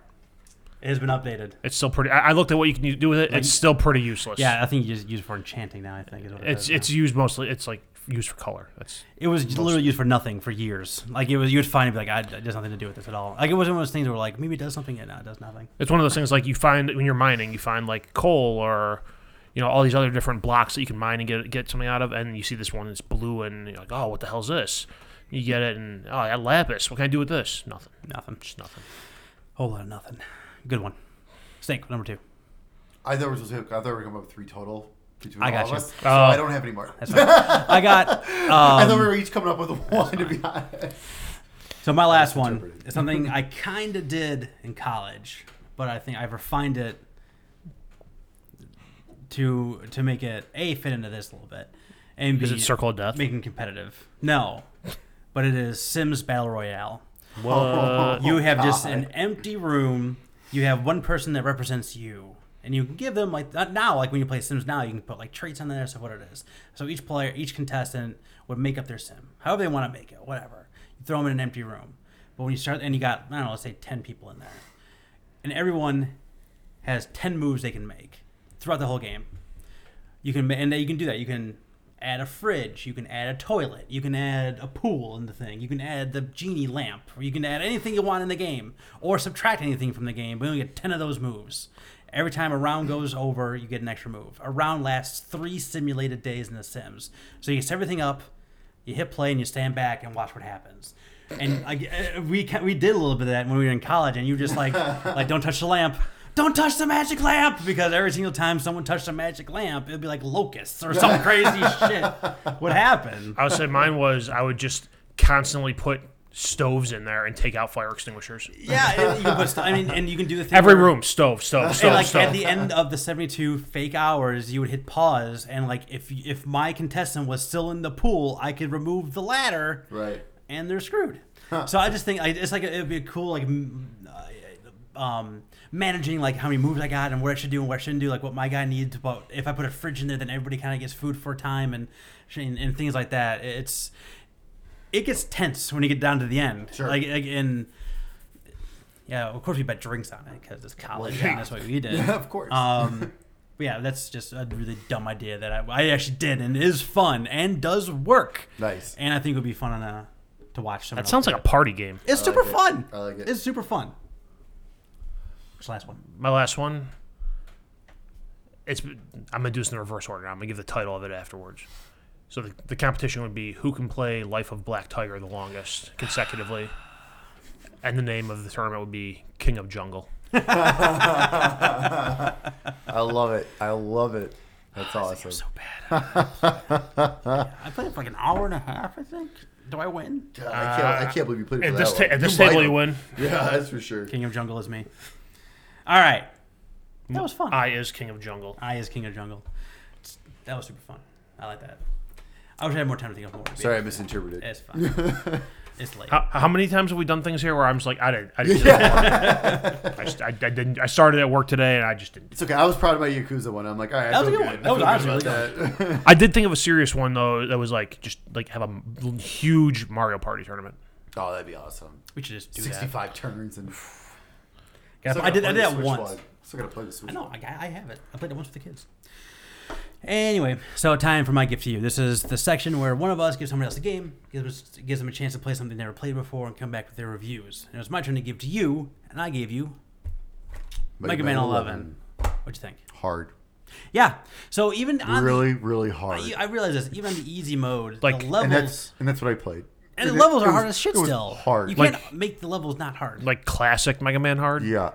It has been updated. It's still pretty. I, I looked at what you can do with it. It's still pretty useless. Yeah, I think you just use it for enchanting now. I think is what it it's now. it's used mostly. It's like used for color. That's It was literally used for nothing for years. Like it was, you would find it be like, I, it has nothing to do with this at all. Like it wasn't one of those things where like maybe it does something, and no, it does nothing. it's one of those things like you find when you're mining, you find like coal or you know all these other different blocks that you can mine and get get something out of, and you see this one that's blue, and you're like, oh, what the hell's this? You get it, and oh, I got lapis. What can I do with this? Nothing. Nothing. Just nothing. Whole lot of nothing. Good one. Snake number two. I thought we were supposed to. I thought we were coming up with three total between I all got of you. us. So Oh. I don't have any more. That's fine. I got. I thought we Um, were each coming up with one. To be honest. so my last one is something I kind of did in college, but I think I've refined it to to make it a fit into this a little bit, and b Is it Circle of Death? making competitive. No, but it is Sims Battle Royale. What? You have just an empty room. You have one person that represents you, and you can give them like not now, like when you play Sims now, you can put like traits on there, so what it is. So each player, each contestant would make up their sim, however they want to make it, whatever. You throw them in an empty room, but when you start, and you got I don't know, let's say ten people in there, and everyone has ten moves they can make throughout the whole game. You can and you can do that. You can add a fridge. You can add a toilet. You can add a pool in the thing. You can add the genie lamp. Or you can add anything you want in the game, or subtract anything from the game. But you only get ten of those moves. Every time a round goes over, you get an extra move. A round lasts three simulated days in The Sims. So you set everything up, you hit play, and you stand back and watch what happens. And I, uh, we we did a little bit of that when we were in college, and you just like like don't touch the lamp, don't touch the magic lamp because every single time someone touched the magic lamp, it'd be like locusts or some crazy shit would happen. I would say mine was I would just constantly put stoves in there and take out fire extinguishers. Yeah, and you can put st- I mean, and you can do the thing Every where- room, stove, stove, stove, And like stove. at the end of the seventy-two fake hours, you would hit pause, and like if if my contestant was still in the pool, I could remove the ladder, Right. and they're screwed. So I just think like, it's like it'd be a cool like uh, um, managing like how many moves I got and what I should do and what I shouldn't do, like what my guy needs. But if I put a fridge in there, then everybody kind of gets food for a time and, and and things like that. It's it gets tense when you get down to the end. Sure. Like, like in yeah, of course we bet drinks on it because it's college Well, yeah. and that's what we did. Yeah, of course. Um, but yeah, that's just a really dumb idea that I, I actually did and is fun and does work. Nice. And I think it would be fun on a, to watch. someone that sounds do like a party game. It's I super like it. fun. I like it. It's super fun. What's the last one? My last one. It's I'm gonna do this in the reverse order. I'm gonna give the title of it afterwards. So the, the competition would be who can play Life of Black Tiger the longest consecutively, and the name of the tournament would be King of Jungle. I love it. I love it. That's awesome. So bad. I played it for like an hour and a half, I think. Do I win? God, I can't. I can't believe you played it At for this, that ta- long. at this might table, you win. Yeah, that's for sure. King of Jungle is me. All right. That was fun. I is king of jungle. I is King of Jungle. It's- That was super fun. I like that. I wish I had more time to think of more. Sorry, I misinterpreted. It's fine. it's late. How, how many times have we done things here where I'm just like, I didn't, I didn't. do. I, just, I, I didn't. I started at work today and I just didn't. It's okay. I was proud of my Yakuza one. I'm like, all right, That I was a feel good good. one. That I was feel good honestly about that. I did think of a serious one though that was like just like have a m- huge Mario Party tournament. oh, that'd be awesome. we should just do 65 turns and. Still I did. I did that once. Still gotta play the Switch. I know. I, I have it. I played it once with the kids. Anyway, so time for my gift to you. This is the section where one of us gives somebody else a game, gives gives them a chance to play something they never played before, and come back with their reviews. And it was my turn to give to you, and I gave you Mega, Man 11. What'd you think? Hard. Yeah. So even on Really, really hard. I, I realize this. Even on the easy mode, Like- the levels and that's and that's what I played. And the It- levels it are was- hard as shit it was still. Hard. You Like- can't make the levels not hard. Like classic Mega Man hard. yeah.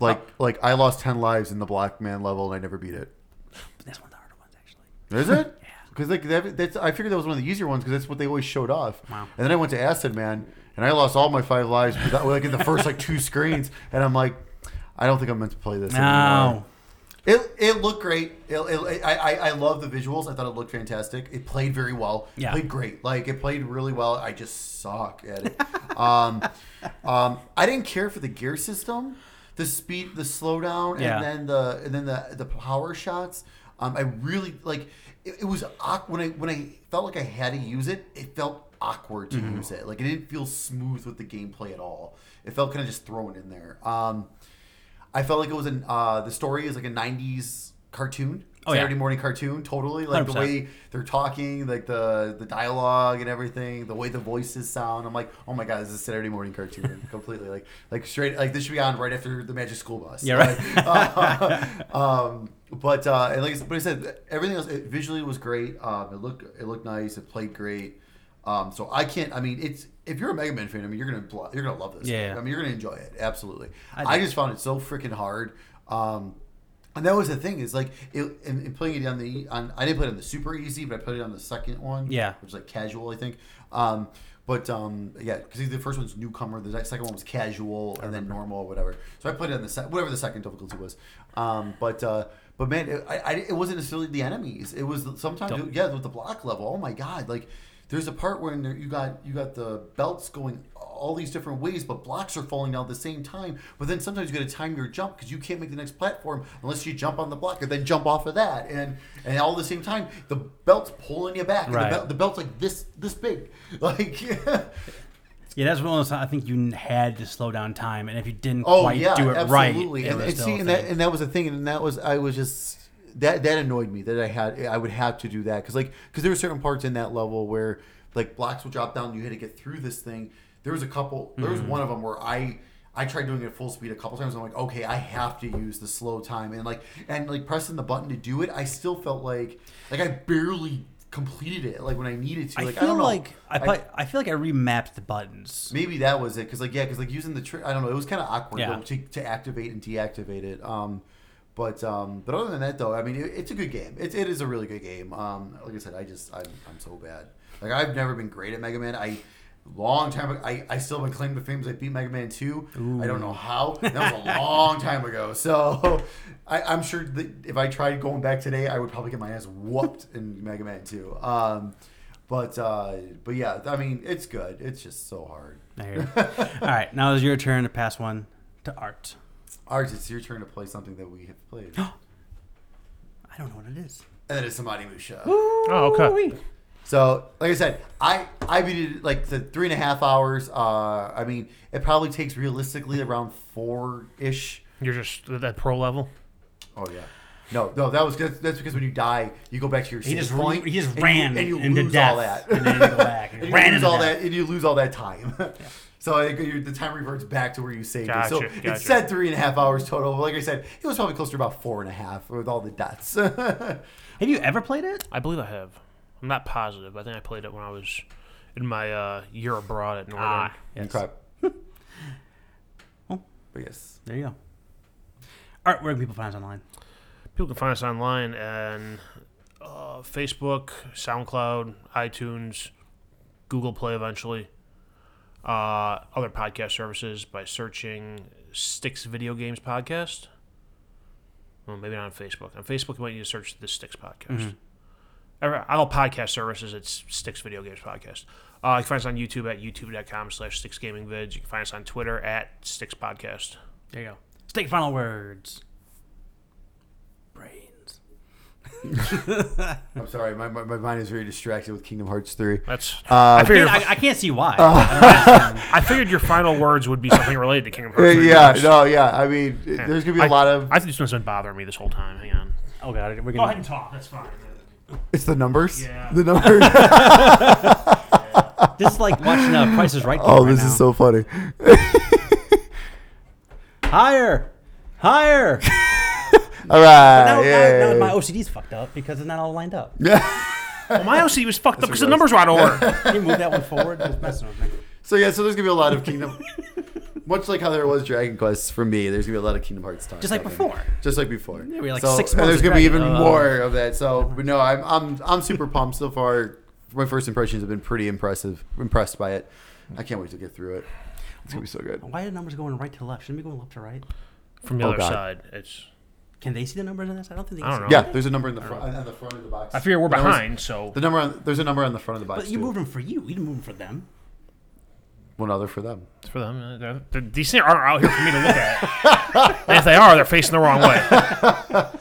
Like uh, like I lost ten lives in the Block Man level and I never beat it. That's one of the harder ones, actually. Is it? yeah. Because like that, that's I figured that was one of the easier ones because that's what they always showed off. Wow. And then I went to Acid Man and I lost all my five lives like in the first like two screens and I'm like, I don't think I'm meant to play this. No. anymore. It, it looked great. It, it, I, I I love the visuals. I thought it looked fantastic. It played very well. Yeah. Played great. Like it played really well. I just suck at it. um, um, I didn't care for the gear system, the speed, the slowdown, Yeah. and then the and then the the power shots. Um, I really like. It, it was awk- when I when I felt like I had to use it. It felt awkward to use it. Like it didn't feel smooth with the gameplay at all. It felt kind of just thrown in there. Um, I felt like it was an uh, the story is like a '90s cartoon, Oh, yeah. Saturday morning cartoon. Totally, like the 100%. way they're talking, like the the dialogue and everything, the way the voices sound. I'm like, oh my god, this is a Saturday morning cartoon, completely. Like like straight like this should be on right after the Magic School Bus. Yeah, right. Like, uh, um, but uh, and like I said- but I said, everything else it visually was great. Um, it looked it looked nice. It played great. Um, so I can't. I mean, it's if you're a Mega Man fan, I mean, you're gonna you're gonna love this. Yeah. game. I mean, you're gonna enjoy it absolutely. I I, just found it so freaking hard. Um, and that was the thing is like it, in, in playing it on the on I didn't play it on the super easy, but I played it on the second one. Yeah. which is like casual, I think. Um, but um, yeah, because the first one's newcomer, the second one was casual, and then normal, or whatever. So I played it on the se- whatever the second difficulty was. Um, but uh, but man, it, I, I, it wasn't necessarily the enemies. It was sometimes Don't- yeah with the block level. Oh my god, like there's a part where there, you got you got the belts going all these different ways, but blocks are falling down at the same time. But then sometimes you got to time your jump because you can't make the next platform unless you jump on the block and then jump off of that, and and all at the same time the belt's pulling you back. Right. The, belt, the belt's like this this big, like. Yeah, that's one of those. I think you had to slow down time, and if you didn't Oh quite yeah, do it absolutely. right, it and, see, and that and that was the thing, and that was I was just that that annoyed me that I had I would have to do that because like because there were certain parts in that level where like blocks would drop down, you had to get through this thing. There was a couple. There Mm-hmm. was one of them where I. I tried doing it at full speed a couple times. I'm like, okay, I have to use the slow time, and like, and like pressing the button to do it, I still felt like, like I barely completed it. Like when I needed to. Like I, feel don't know. like I, play, I feel like I remapped the buttons. Maybe that was it, because like yeah, because like using the trick, I don't know, it was kind of awkward Yeah. to, to activate and deactivate it. Um, but um, but other than that though, I mean, it, it's a good game. It, it is a really good game. Um, like I said, I just I'm, I'm so bad. Like I've never been great at Mega Man. I long time ago, I, I still been claiming the fame I beat Mega Man 2. I don't know how. That was a long time ago. So I, I'm sure that if I tried going back today, I would probably get my ass whooped in Mega Man 2. Um, but uh, but yeah, I mean, it's good. It's just so hard. All right, now it's your turn to pass one to Art. Art, it's your turn to play something that we have played. I don't know what it is. that is Onimusha. Oh, okay. So, like I said, I I beat it like the three and a half hours. Uh, I mean, it probably takes realistically around four ish. You're just at that pro level. Oh yeah. No, no, that was that's, that's because when you die, you go back to your He save just point. he just and you- ran and you, into lose death, all that, and then you go back and, and you ran lose into all death. that, and you lose all that time. So I think the time reverts back to where you saved it. So Gotcha, it said three and a half hours total. But like I said, it was probably closer to about four and a half with all the deaths. Have you ever played it? I believe I have. I'm not positive. I think I played it when I was in my uh, year abroad at Northern. Ah, yes. Okay. Oh. But yes. There you go. Art, where can people find us online? People can find us online and uh, Facebook, SoundCloud, iTunes, Google Play eventually. Uh, other podcast services by searching Sticks Video Games Podcast. Well, maybe not on Facebook. On Facebook, you might need to search the Sticks Podcast. Every- All podcast services, it's Sticks Video Games Podcast. Uh, you can find us on YouTube at youtube.com slash Sticks Gaming Vids. You can find us on Twitter at Sticks Podcast. There you go. State final words. Brains. I'm sorry, my, my, my mind is very distracted with Kingdom Hearts 3. That's Uh, I I, figured I, I can't see why. I figured your final words would be something related to Kingdom Uh, Hearts. 3 yeah, no, yeah. I mean, it- there's gonna be a I- lot of. I think this one's been bothering me this whole time. Hang on. oh god, we're Go ahead gonna. and talk. That's fine. It's the numbers. Yeah. The numbers. This is like watching uh, Price is Right. oh, right this now. is so funny. higher, higher. All right. now, yeah. now, now my OCD's fucked up because it's not all lined up. Well, my OCD was fucked up because the numbers were out of order. Can you move that one forward? It's messing with me. So yeah, so there's gonna be a lot of Kingdom. Much like how there was Dragon Quest for me, there's gonna be a lot of Kingdom Hearts talk. Just like happening. before. Just like before. Yeah, we had like so, six and there's gonna be even uh, more of that. So, but no, I'm I'm I'm super pumped so far. My first impressions have been pretty impressive. Impressed by it. I can't wait to get through it. It's gonna be so good. Why are the numbers going right to left? Shouldn't we go left to right? From the Oh, other God. side, it's. Can they see the numbers in this? I don't think they can I don't see know. Yeah, there's a number in the front on the front of the box. I figure we're The numbers- behind, so The number on there's a number on the front of the box. But you too. moved them for you. You didn't move them for them. one other for them. it's for them. Uh, they're- they're- These things aren't out here for me to look at. and if they are, they're facing the wrong way.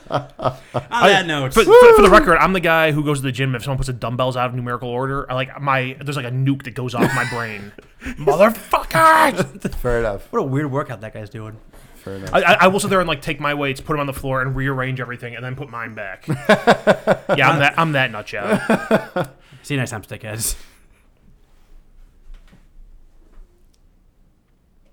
On that note, For, for, for the record, I'm the guy who goes to the gym if someone puts the dumbbells out of numerical order. I like my there's like a nuke that goes off my brain. Motherfuckers! Fair enough. what a weird workout that guy's doing. Fair enough. I, I I will sit there and like take my weights, put them on the floor, and rearrange everything, and then put mine back. yeah, I'm that I'm that nut job. See you next time, stickheads.